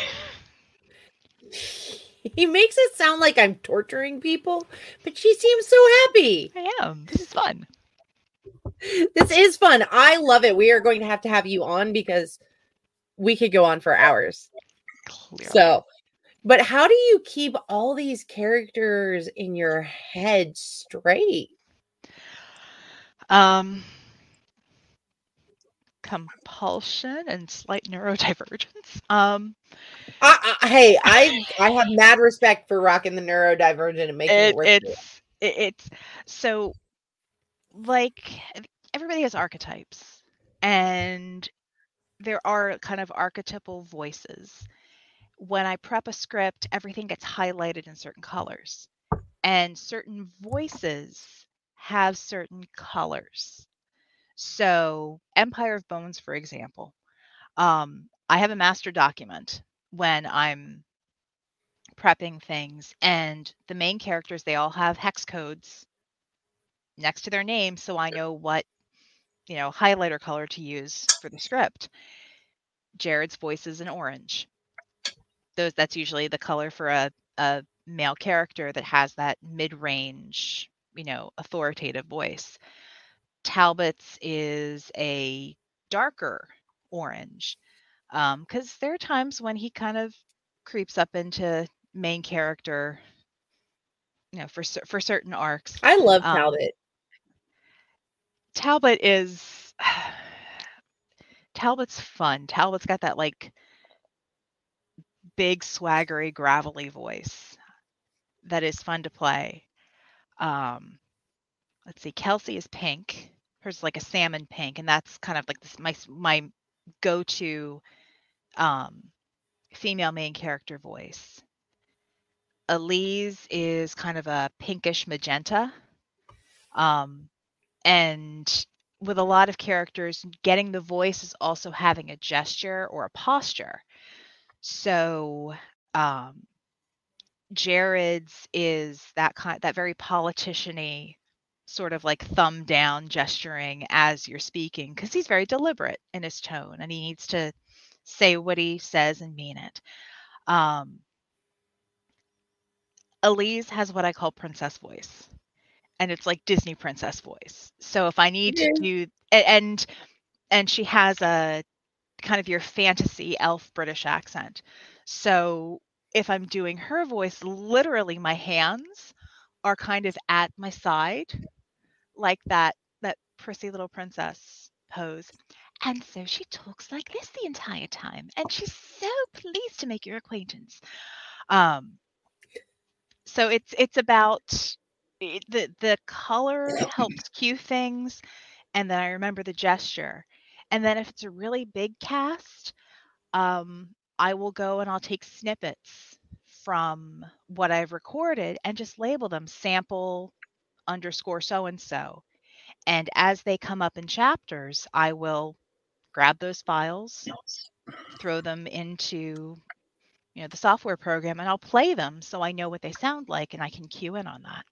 He makes it sound like I'm torturing people, but she seems so happy. I am. This is fun. This is fun. I love it. We are going to have to have you on because we could go on for hours. Clearly. So, but how do you keep all these characters in your head straight? um compulsion and slight neurodivergence. Um I, I, hey, I I have mad respect for rocking the neurodivergent and making it, it, work. it's it, it's so like everybody has archetypes and there are kind of archetypal voices when i prep a script everything gets highlighted in certain colors and certain voices have certain colors so empire of bones for example um, i have a master document when i'm prepping things and the main characters they all have hex codes next to their name so I know what you know highlighter color to use for the script. Jared's voice is an orange. Those that's usually the color for a, a male character that has that mid-range, you know, authoritative voice. Talbot's is a darker orange. Um, because there are times when he kind of creeps up into main character, you know, for for certain arcs. I love um, Talbot. Talbot is <sighs> Talbot's fun. Talbot's got that like big swaggery gravelly voice that is fun to play. Um let's see Kelsey is pink. Hers is like a salmon pink and that's kind of like this my my go-to um female main character voice. Elise is kind of a pinkish magenta. Um and with a lot of characters getting the voice is also having a gesture or a posture so um jared's is that kind that very politician-y sort of like thumb down gesturing as you're speaking because he's very deliberate in his tone and he needs to say what he says and mean it um elise has what i call princess voice and it's like Disney princess voice. So if I need to do and and she has a kind of your fantasy elf British accent. So if I'm doing her voice, literally my hands are kind of at my side, like that that prissy little princess pose. And so she talks like this the entire time, and she's so pleased to make your acquaintance. Um, so it's it's about it, the the color helps cue things and then i remember the gesture and then if it's a really big cast um i will go and i'll take snippets from what i've recorded and just label them sample underscore so and so. And as they come up in chapters i will grab those files throw them into you know the software program and i'll play them so i know what they sound like and i can cue in on that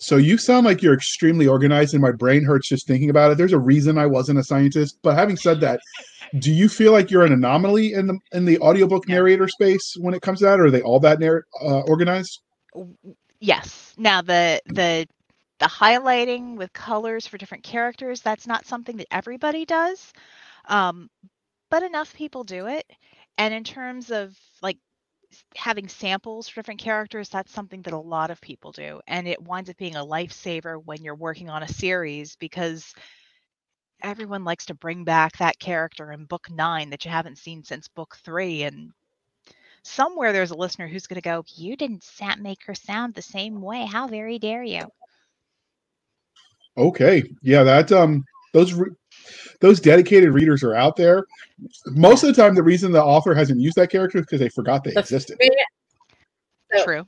So you sound like you're extremely organized, and my brain hurts just thinking about it. There's a reason I wasn't a scientist. But having said that, <laughs> do you feel like you're an anomaly in the in the audiobook narrator space when it comes to that? Or are they all that narr- uh, organized? Yes now the the the highlighting with colors for different characters that's not something that everybody does um, but enough people do it and in terms of like having samples for different characters that's something that a lot of people do and it winds up being a lifesaver when you're working on a series because everyone likes to bring back that character in book nine that you haven't seen since book three and somewhere there's a listener who's going to go you didn't make her sound the same way. How very dare you. Okay, yeah, that um, those re- those dedicated readers are out there. Most of the time, the reason the author hasn't used that character is because they forgot they existed. So- true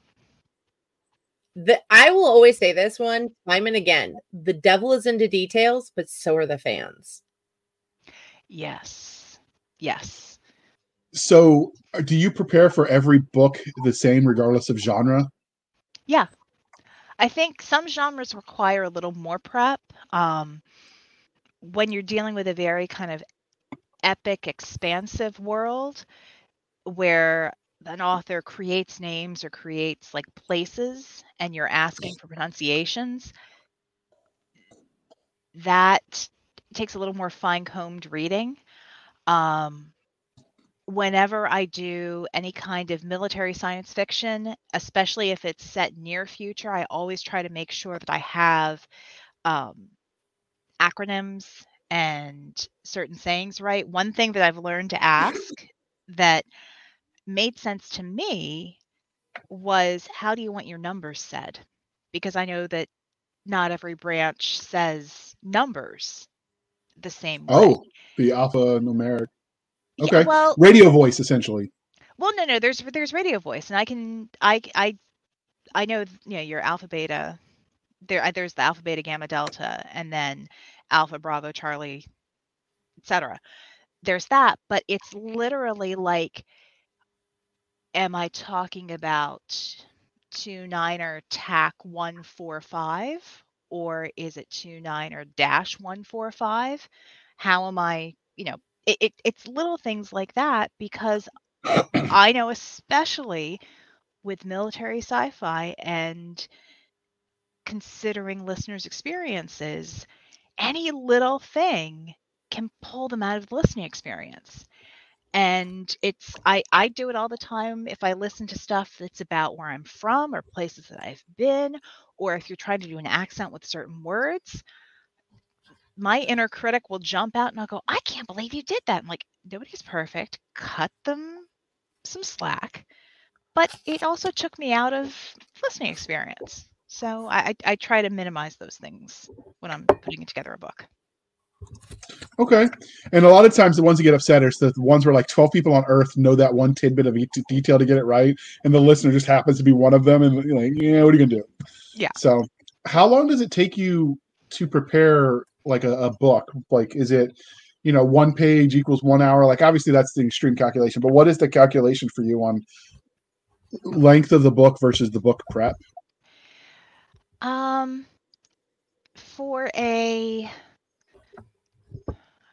The, I will always say this one time and again. The devil is into details, but so are the fans. yes Yes. So, uh, do you prepare for every book the same, regardless of genre? Yeah. I think some genres require a little more prep. Um, when you're dealing with a very kind of epic, expansive world where an author creates names or creates like places and you're asking for pronunciations, that takes a little more fine combed reading. Um, whenever I do any kind of military science fiction, especially if it's set near future, I always try to make sure that I have um, acronyms and certain sayings right. One thing that I've learned to ask <laughs> that made sense to me was how do you want your numbers said? Because I know that not every branch says numbers the same way. Oh, the alphanumeric. Yeah, Okay. well, Radio voice, essentially. well, no, no. There's there's radio voice, and I can I I I know you know your alpha beta. There there's the alpha beta gamma delta, and then alpha bravo charlie, etc. There's that, but it's literally like, am I talking about two niner tac one four five, or is it two niner dash one four five? How am I? You know, it, it it's little things like that because I know, especially with military sci fi and considering listeners' experiences, any little thing can pull them out of the listening experience. And it's, I, I do it all the time if I listen to stuff that's about where I'm from or places that I've been, or if you're trying to do an accent with certain words. My inner critic will jump out and I'll go, I can't believe you did that. I'm like, nobody's perfect. Cut them some slack, but it also took me out of listening experience. So I, I, try to minimize those things when I'm putting together a book. Okay. And a lot of times, the ones that get upset are the ones where like 12 people on Earth know that one tidbit of detail to get it right. And the listener just happens to be one of them. And you're like, yeah, what are you going to do? Yeah. So, how long does it take you to prepare like a, a book? Like, is it, you know, one page equals one hour? Like, obviously, that's the extreme calculation, but what is the calculation for you on length of the book versus the book prep? Um, for a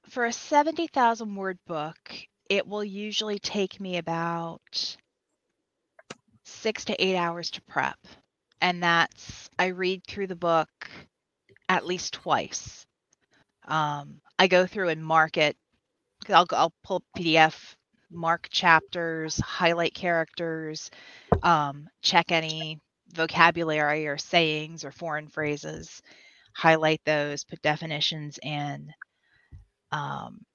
for a seventy thousand word book, it will usually take me about six to eight hours to prep, and that's I read through the book at least twice. Um, I go through and mark it. I'll I'll pull PDF, mark chapters, highlight characters, um, check any vocabulary or sayings or foreign phrases, highlight those, put definitions in. Um,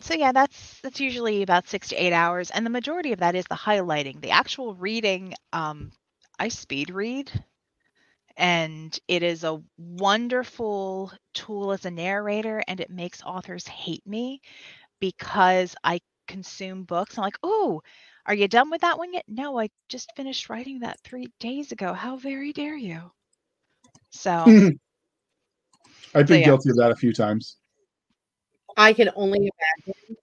so yeah, that's that's usually about six to eight hours, and the majority of that is the highlighting. The actual reading, um, I speed read, and it is a wonderful tool as a narrator, and it makes authors hate me because I consume books. I'm like, oh, are you done with that one yet? No, I just finished writing that three days ago. How very dare you? So <laughs> I've been yeah. guilty of that a few times. I can only imagine.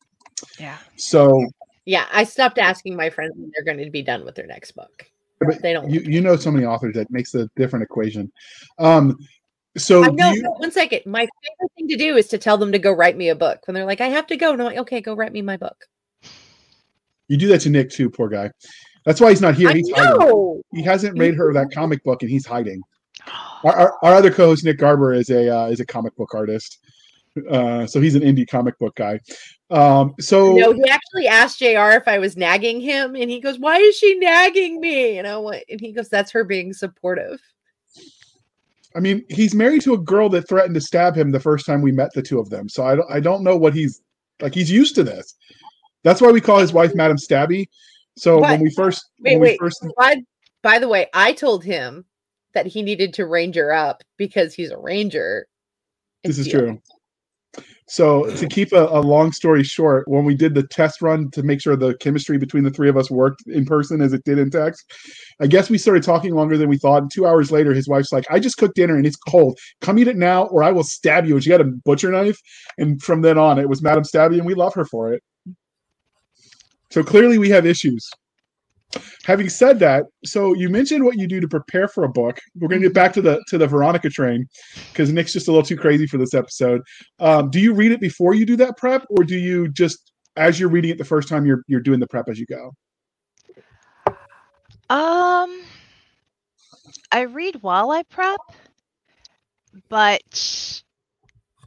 yeah. So, Yeah, I stopped asking my friends when they're going to be done with their next book. but They don't. you, you know so many authors that makes a different equation. Um, so I know. you- one second. My favorite thing to do is to tell them to go write me a book when they're like, "I have to go." And I'm like, "Okay, go write me my book." You do that to Nick too, poor guy. That's why he's not here. He's hiding. He hasn't read her that comic book, and he's hiding. <gasps> Our, our, our other co-host Nick Garber is a uh, is a comic book artist, uh, so he's an indie comic book guy. Um, so No, he actually asked Jr. if I was nagging him, and he goes, "Why is she nagging me?" And I went, and he goes, "That's her being supportive." I mean, he's married to a girl that threatened to stab him the first time we met the two of them. So I don't I don't know what he's like. He's used to this. That's why we call his wife Madam Stabby. So What? when we first Wait, when we wait. first By, by the way, I told him that he needed to ranger up because he's a ranger. this is true. So to keep a, a, long story short, when we did the test run to make sure the chemistry between the three of us worked in person as it did in text, I guess we started talking longer than we thought. And two hours later, his wife's like, "I just cooked dinner and it's cold. Come eat it now, or I will stab you." And she had a butcher knife, and from then on, it was Madam Stabby, and we love her for it. So clearly, we have issues. Having said that, so you mentioned what you do to prepare for a book. We're going to get back to the to the Veronica train because Nick's just a little too crazy for this episode. Um, do you read it before you do that prep, or do you just as you're reading it the first time you're you're doing the prep as you go? Um, I read while I prep, but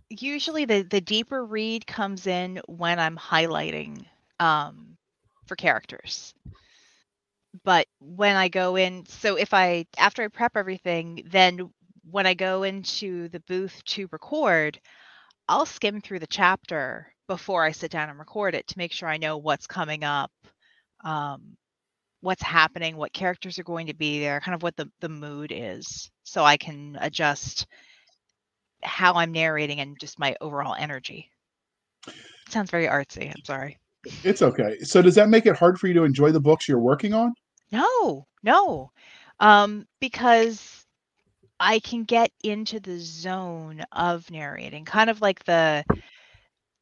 usually the the deeper read comes in when I'm highlighting um for characters but when I go in, so if I after I prep everything, then when I go into the booth to record, I'll skim through the chapter before I sit down and record it to make sure I know what's coming up, um, what's happening, what characters are going to be there, kind of what the the mood is, so I can adjust how I'm narrating and just my overall energy. It sounds very artsy. I'm sorry. It's okay. So does that make it hard for you to enjoy the books you're working on? No, no. Um, because I can get into the zone of narrating, kind of like the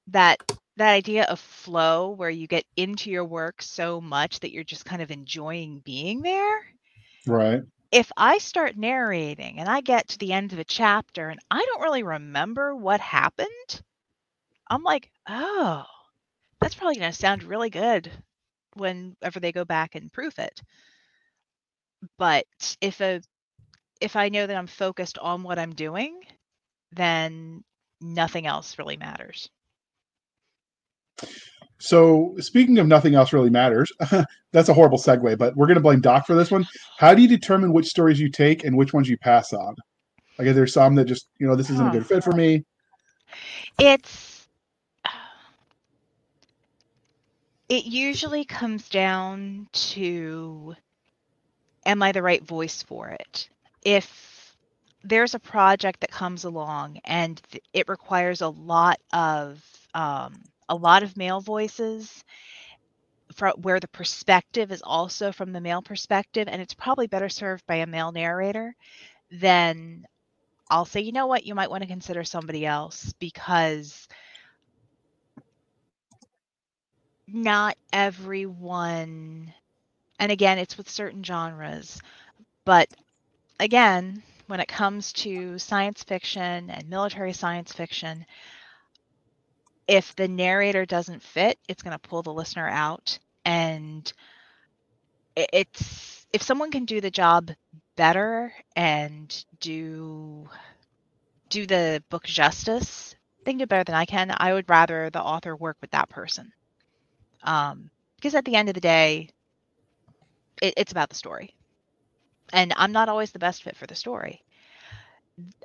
that that idea of flow where you get into your work so much that you're just kind of enjoying being there. Right. If I start narrating and I get to the end of a chapter and I don't really remember what happened, I'm like, oh, that's probably going to sound really good whenever they go back and proof it. But if a if I know that I'm focused on what I'm doing, then nothing else really matters. So, speaking of nothing else really matters, <laughs> that's a horrible segue, but we're going to blame Doc for this one. How do you determine which stories you take and which ones you pass on? Like, are there some that just, you know, this isn't huh. a good fit for me? It's it usually comes down to am I the right voice for it? If there's a project that comes along and it requires a lot of um, a lot of male voices for, where the perspective is also from the male perspective and it's probably better served by a male narrator then i'll say you know what you might want to consider somebody else because not everyone and again it's with certain genres but again when it comes to science fiction and military science fiction if the narrator doesn't fit it's going to pull the listener out and it's if someone can do the job better and do do the book justice they can do better than i can. I would rather the author work with that person um, because at the end of the day, it, it's about the story. And I'm not always the best fit for the story.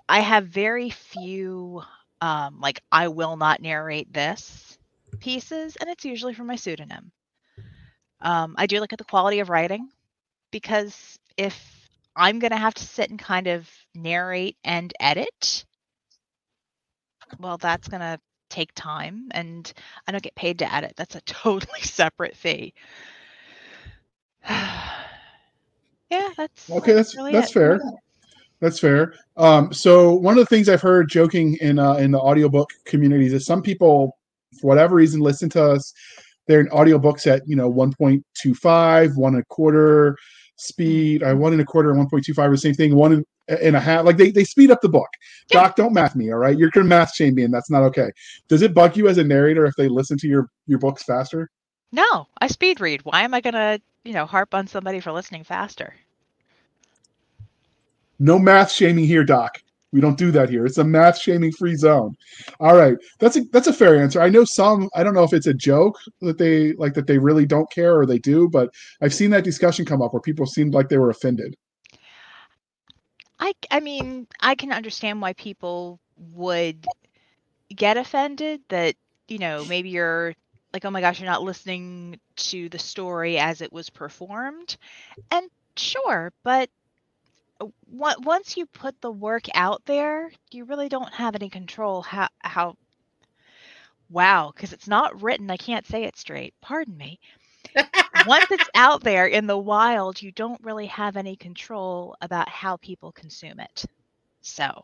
I have very few, um, like, I will not narrate this pieces, and it's usually for my pseudonym. Um, I do look at the quality of writing because if I'm going to have to sit and kind of narrate and edit, well, that's going to take time and I don't get paid to edit. That's a <laughs> totally separate fee. <sighs> yeah, that's okay. That's really that's fair. That's fair. Um, so one of the things I've heard joking in uh, in the audiobook communities is some people, for whatever reason, listen to us. They're in audiobooks at you know 1.25, one and a quarter speed. I uh, one and a quarter and 1.25 are the same thing. One and a half. Like they, they speed up the book. Yeah. Doc, don't math me, all right? You're gonna math shame me, and that's not okay. Does it bug you as a narrator if they listen to your your books faster? No, I speed read. Why am I gonna, you know, harp on somebody for listening faster? No math shaming here, Doc. We don't do that here. It's a math shaming free zone. All right, that's a that's a fair answer. I know some. I don't know if it's a joke that they like that they really don't care or they do, but I've seen that discussion come up where people seemed like they were offended. I I mean, I can understand why people would get offended that, you know, maybe you're like, "Oh my gosh, you're not listening to the story as it was performed." And sure, but uh, once you put the work out there, you really don't have any control how how wow, because it's not written. I can't say it straight. Pardon me. Once it's out there in the wild, you don't really have any control about how people consume it. So,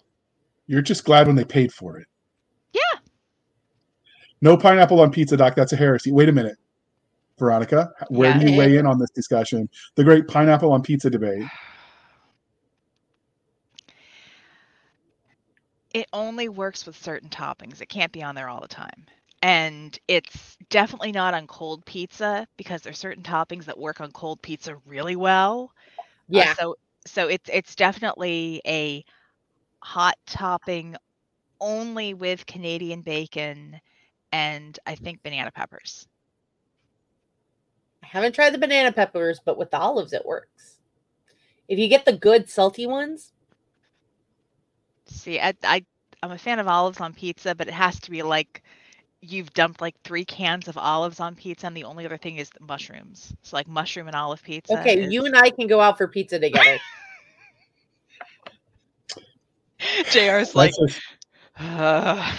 You're just glad when they paid for it. yeah. No pineapple on pizza, Doc. That's a heresy. Wait a minute. Veronica, where do you Yeah. weigh in on this discussion? The great pineapple on pizza debate. it only works with certain toppings. It can't be on there all the time. And it's definitely not on cold pizza because there's certain toppings that work on cold pizza really well. Uh, Yeah. so so it's it's definitely a hot topping only with Canadian bacon and I think banana peppers. I haven't tried the banana peppers, but with the olives it works. If you get the good salty ones, See, I, I I'm a fan of olives on pizza, but it has to be like you've dumped like three cans of olives on pizza, and the only other thing is the mushrooms. So like mushroom and olive pizza. okay, is- you and I can go out for pizza together. <laughs> JR's like That's a- "Ugh."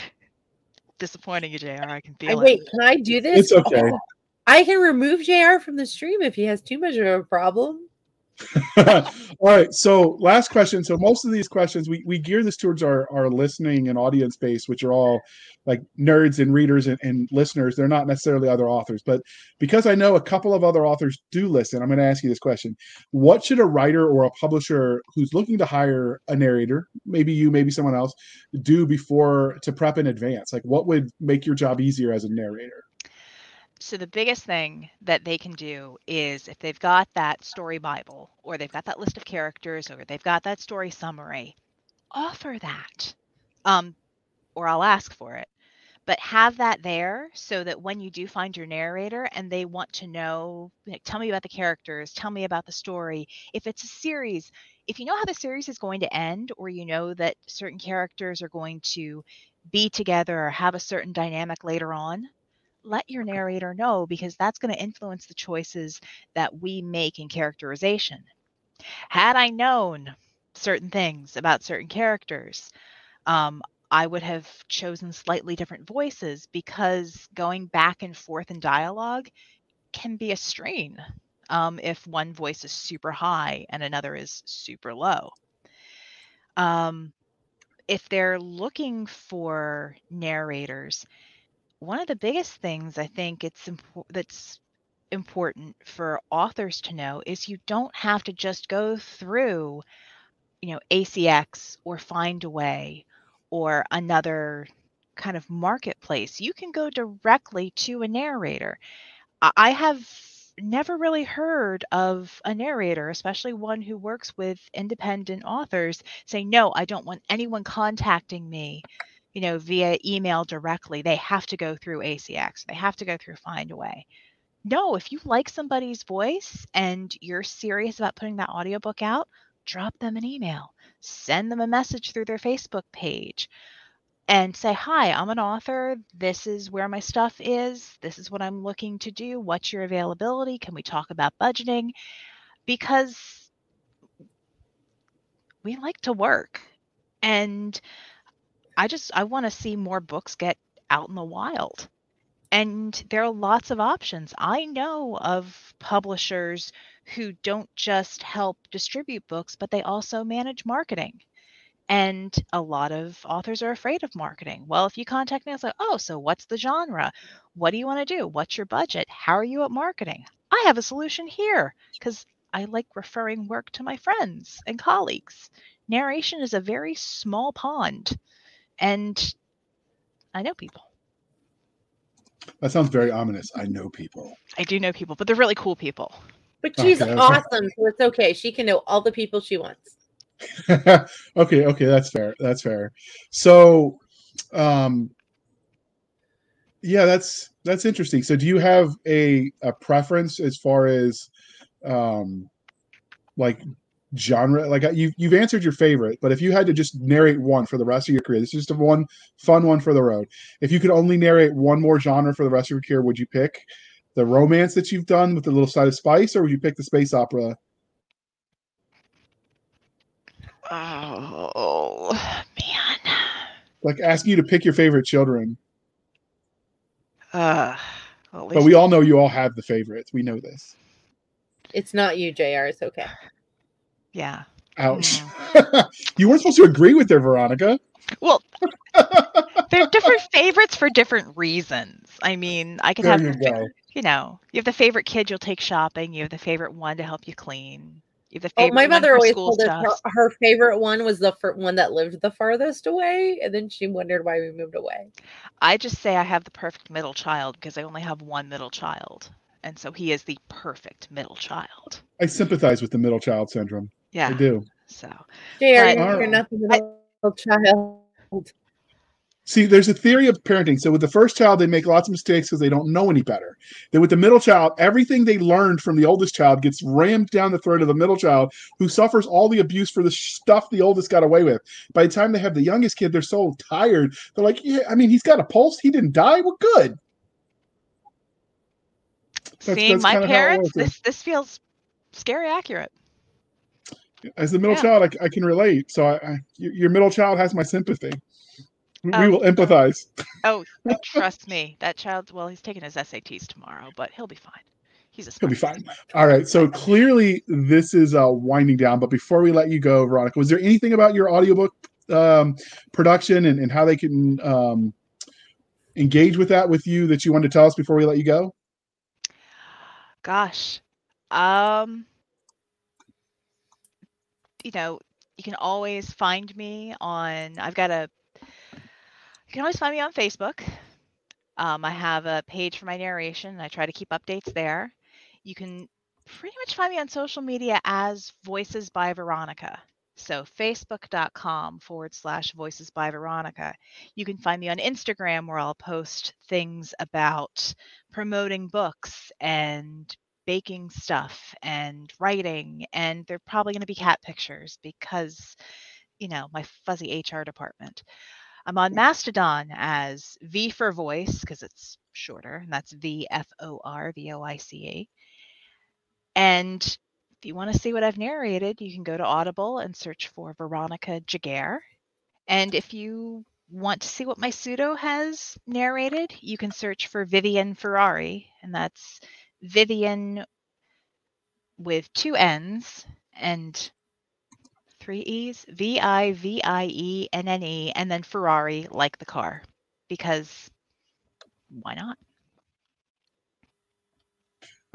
disappointing you, JR. I can I, feel wait, can I do this? it's okay. I can remove JR from the stream if he has too much of a problem. <laughs> All right. So last question. So most of these questions we, we gear this towards our, our listening and audience base, which are all like nerds and readers and, and listeners. They're not necessarily other authors, but because I know a couple of other authors do listen, I'm going to ask you this question. What should a writer or a publisher who's looking to hire a narrator, maybe you, maybe someone else, do before to prep in advance? Like what would make your job easier as a narrator? So the biggest thing that they can do is if they've got that story bible or they've got that list of characters or they've got that story summary, offer that. Um or I'll ask for it. But have that there so that when you do find your narrator and they want to know, like, tell me about the characters, tell me about the story. If it's a series, if you know how the series is going to end or you know that certain characters are going to be together or have a certain dynamic later on, let your narrator know because that's going to influence the choices that we make in characterization. Had I known certain things about certain characters, um, I would have chosen slightly different voices because going back and forth in dialogue can be a strain um, if one voice is super high and another is super low. Um, if they're looking for narrators, one of the biggest things I think it's impor- that's important for authors to know is you don't have to just go through, you know, ACX or Findaway or another kind of marketplace. You can go directly to a narrator. I I have never really heard of a narrator, especially one who works with independent authors, say, no, I don't want anyone contacting me you know, via email directly. They have to go through ACX. They have to go through Findaway. No, if you like somebody's voice and you're serious about putting that audiobook out, drop them an email. Send them a message through their Facebook page and say, Hi, I'm an author. This is where my stuff is. This is what I'm looking to do. What's your availability? Can we talk about budgeting? Because we like to work. And I just I want to see more books get out in the wild. And there are lots of options. I know of publishers who don't just help distribute books, but they also manage marketing. And a lot of authors are afraid of marketing. Well, if you contact me, it's like, oh, so what's the genre? What do you want to do? What's your budget? How are you at marketing? I have a solution here because I like referring work to my friends and colleagues. Narration is a very small pond and I know people. That sounds very ominous. I know people. I do know people, but they're really cool people. But she's Okay, okay. awesome, so it's okay. She can know all the people she wants. <laughs> okay, okay, that's fair. That's fair. So, um, yeah, that's that's interesting. So, do you have a a preference as far as, um, like genre? Like you you've answered your favorite, but if you had to just narrate one for the rest of your career, this is just a one fun one for the road. If you could only narrate one more genre for the rest of your career, would you pick the romance that you've done with the little side of spice, or would you pick the space opera? Oh man. Like asking you to pick your favorite children. Uh, well, But we all know you all have the favorites. We know this. It's not you, JR. It's okay. Yeah. Ouch. <laughs> you weren't supposed to agree with her, Veronica. Well, <laughs> they're different favorites for different reasons. I mean, I can There have, you the you know, you have the favorite kid you'll take shopping. You have the favorite one to help you clean. You have the Oh, favorite my mother for always told us her, her favorite one was the fir- one that lived the farthest away, and then she wondered why we moved away. I just say I have the perfect middle child because I only have one middle child. And so he is the perfect middle child. I sympathize with the middle child syndrome. I do. So JR, you're not the middle child. See, there's a theory of parenting. So with the first child, they make lots of mistakes because they don't know any better. Then with the middle child, everything they learned from the oldest child gets rammed down the throat of the middle child, who suffers all the abuse for the stuff the oldest got away with. By the time they have the youngest kid, they're so tired. They're like, "Yeah, I mean, he's got a pulse. He didn't die. We're good." That's- seeing that's my kinda how it parents, this this feels scary accurate. As the middle Yeah. child, I, I can relate. So I, I, your middle child has my sympathy. We, we Um, will empathize. Oh, <laughs> trust me, that child. Well, he's taking his SATs tomorrow, but he'll be fine. He's a He'll be fine. All right. So clearly this is uh, winding down. But before we let you go, Veronica, was there anything about your audiobook um, production and, and how they can um, engage with that with you that you wanted to tell us before we let you go? Gosh, um, you know, you can always find me on. I've got a. You can always find me on Facebook. Um, I have a page for my narration. and I try to keep updates there. You can pretty much find me on social media as Voices by Veronica. So facebook.com forward slash voices by Veronica. You can find me on Instagram where I'll post things about promoting books and baking stuff and writing. And they're probably going to be cat pictures because, you know, my fuzzy HR department. I'm on Mastodon as V for voice because it's shorter, and that's v-f-o-r-v-o-i-c-e And if you want to see what I've narrated, you can go to Audible and search for Veronica Giguere. And if you want to see what my pseudo has narrated, you can search for Vivienne Ferrari, and that's Vivienne with two N's and three E's, V I V I E N N E, and then Ferrari like the car, because why not?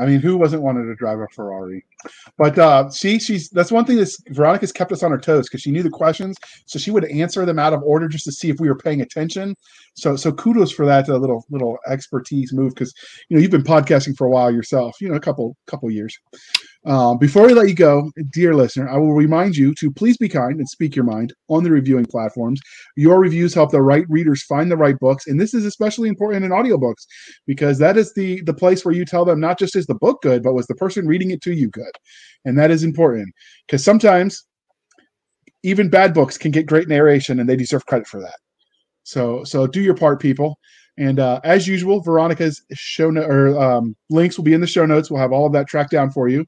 I mean, who wasn't wanted to drive a Ferrari? But uh, see, she's that's one thing that Veronica's kept us on her toes because she knew the questions, so she would answer them out of order just to see if we were paying attention. So, so kudos for that uh, little little expertise move because you know you've been podcasting for a while yourself, you know, a couple couple years. Um, before we let you go, dear listener, I will remind you to please be kind and speak your mind on the reviewing platforms. Your reviews help the right readers find the right books, and this is especially important in audiobooks because that is the the place where you tell them not just is the book good, but was the person reading it to you good, and that is important because sometimes even bad books can get great narration, and they deserve credit for that. So so do your part, people. And uh, as usual, Veronica's show no- or um, links will be in the show notes. We'll have all of that tracked down for you.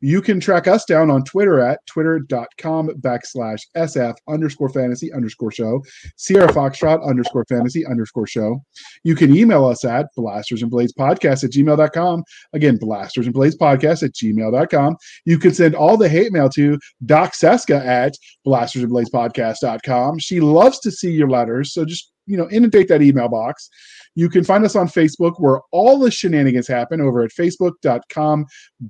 You can track us down on Twitter at twitter.com backslash SF underscore fantasy underscore show, Sierra Foxtrot underscore fantasy underscore show. You can email us at blasters and blades podcast at gmail.com. Again, blasters and blades podcast at gmail.com. You can send all the hate mail to Doc Cisca at blasters and blades podcast.com. She loves to see your letters. So just, you know, inundate that email box. You can find us on Facebook where all the shenanigans happen over at facebook.com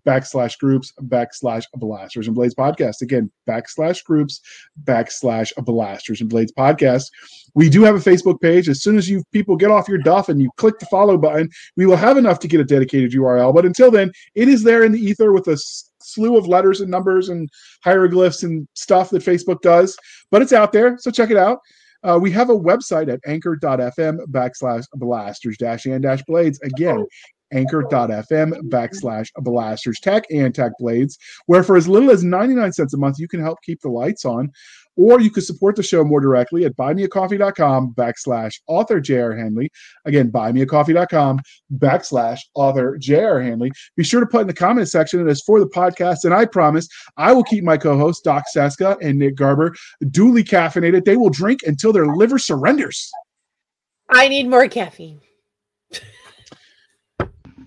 backslash groups backslash blasters and blades podcast. Again, backslash groups backslash blasters and blades podcast. We do have a Facebook page. As soon as you people get off your duff and you click the follow button, we will have enough to get a dedicated URL. But until then, it is there in the ether with a slew of letters and numbers and hieroglyphs and stuff that Facebook does. But it's out there, so check it out. Uh, we have a website at anchor.fm backslash blasters dash and dash blades. Again, anchor.fm backslash blasters tech and tech blades, where for as little as 99 cents a month, you can help keep the lights on. Or you can support the show more directly at buymeacoffee.com backslash author J.R. Again, buymeacoffee.com backslash author J.R. Be sure to put in the comment section that it's for the podcast. And I promise I will keep my co hosts, Doc Cisca and Nick Garber, duly caffeinated. They will drink until their liver surrenders. I need more caffeine.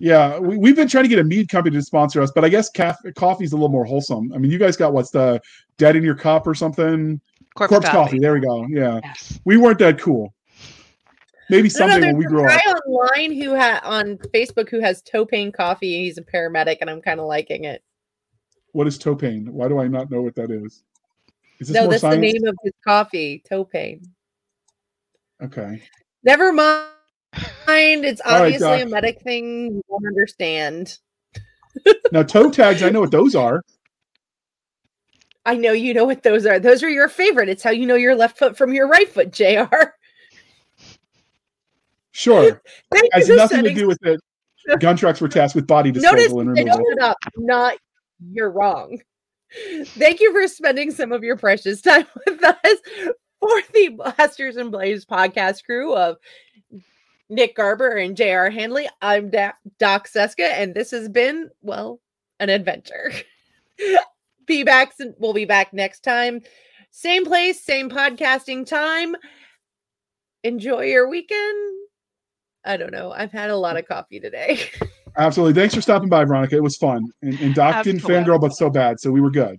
Yeah, we, we've been trying to get a mead company to sponsor us, but I guess caf- coffee's a little more wholesome. I mean, you guys got what's the dead in your cup or something? Corpse, Corpse, coffee. coffee. There we go. Yeah, Yes. we weren't that cool. Maybe No, no, someday there's when we a grow guy online who ha on Facebook who has Topane coffee. He's a paramedic, and I'm kind of liking it. What is topane? Why do I not know what that is? Is this no, more that's science? the name of his coffee, Topane. Okay. Never mind. It's obviously Doc. a medic thing. You won't understand. Now toe tags, I know what those are. I know you know what those are. Those are your favorite. It's how you know your left foot from your right foot, JR. Sure. <laughs> Has nothing to do with it. <laughs> Gun trucks were tasked with body Notice disposal and removal. up. Not you're wrong. Thank you for spending some of your precious time <laughs> with us for the Blasters and Blades podcast crew of Nick Garber and JR Handley. I'm Da- Doc Cisca, and this has been, well, an adventure. <laughs> be back. s- We'll be back next time. Same place, same podcasting time. Enjoy your weekend. I don't know. I've had a lot of coffee today. <laughs> Absolutely. Thanks for stopping by, Veronica. It was fun. And, and Doc didn't fangirl, but so bad. So we were good.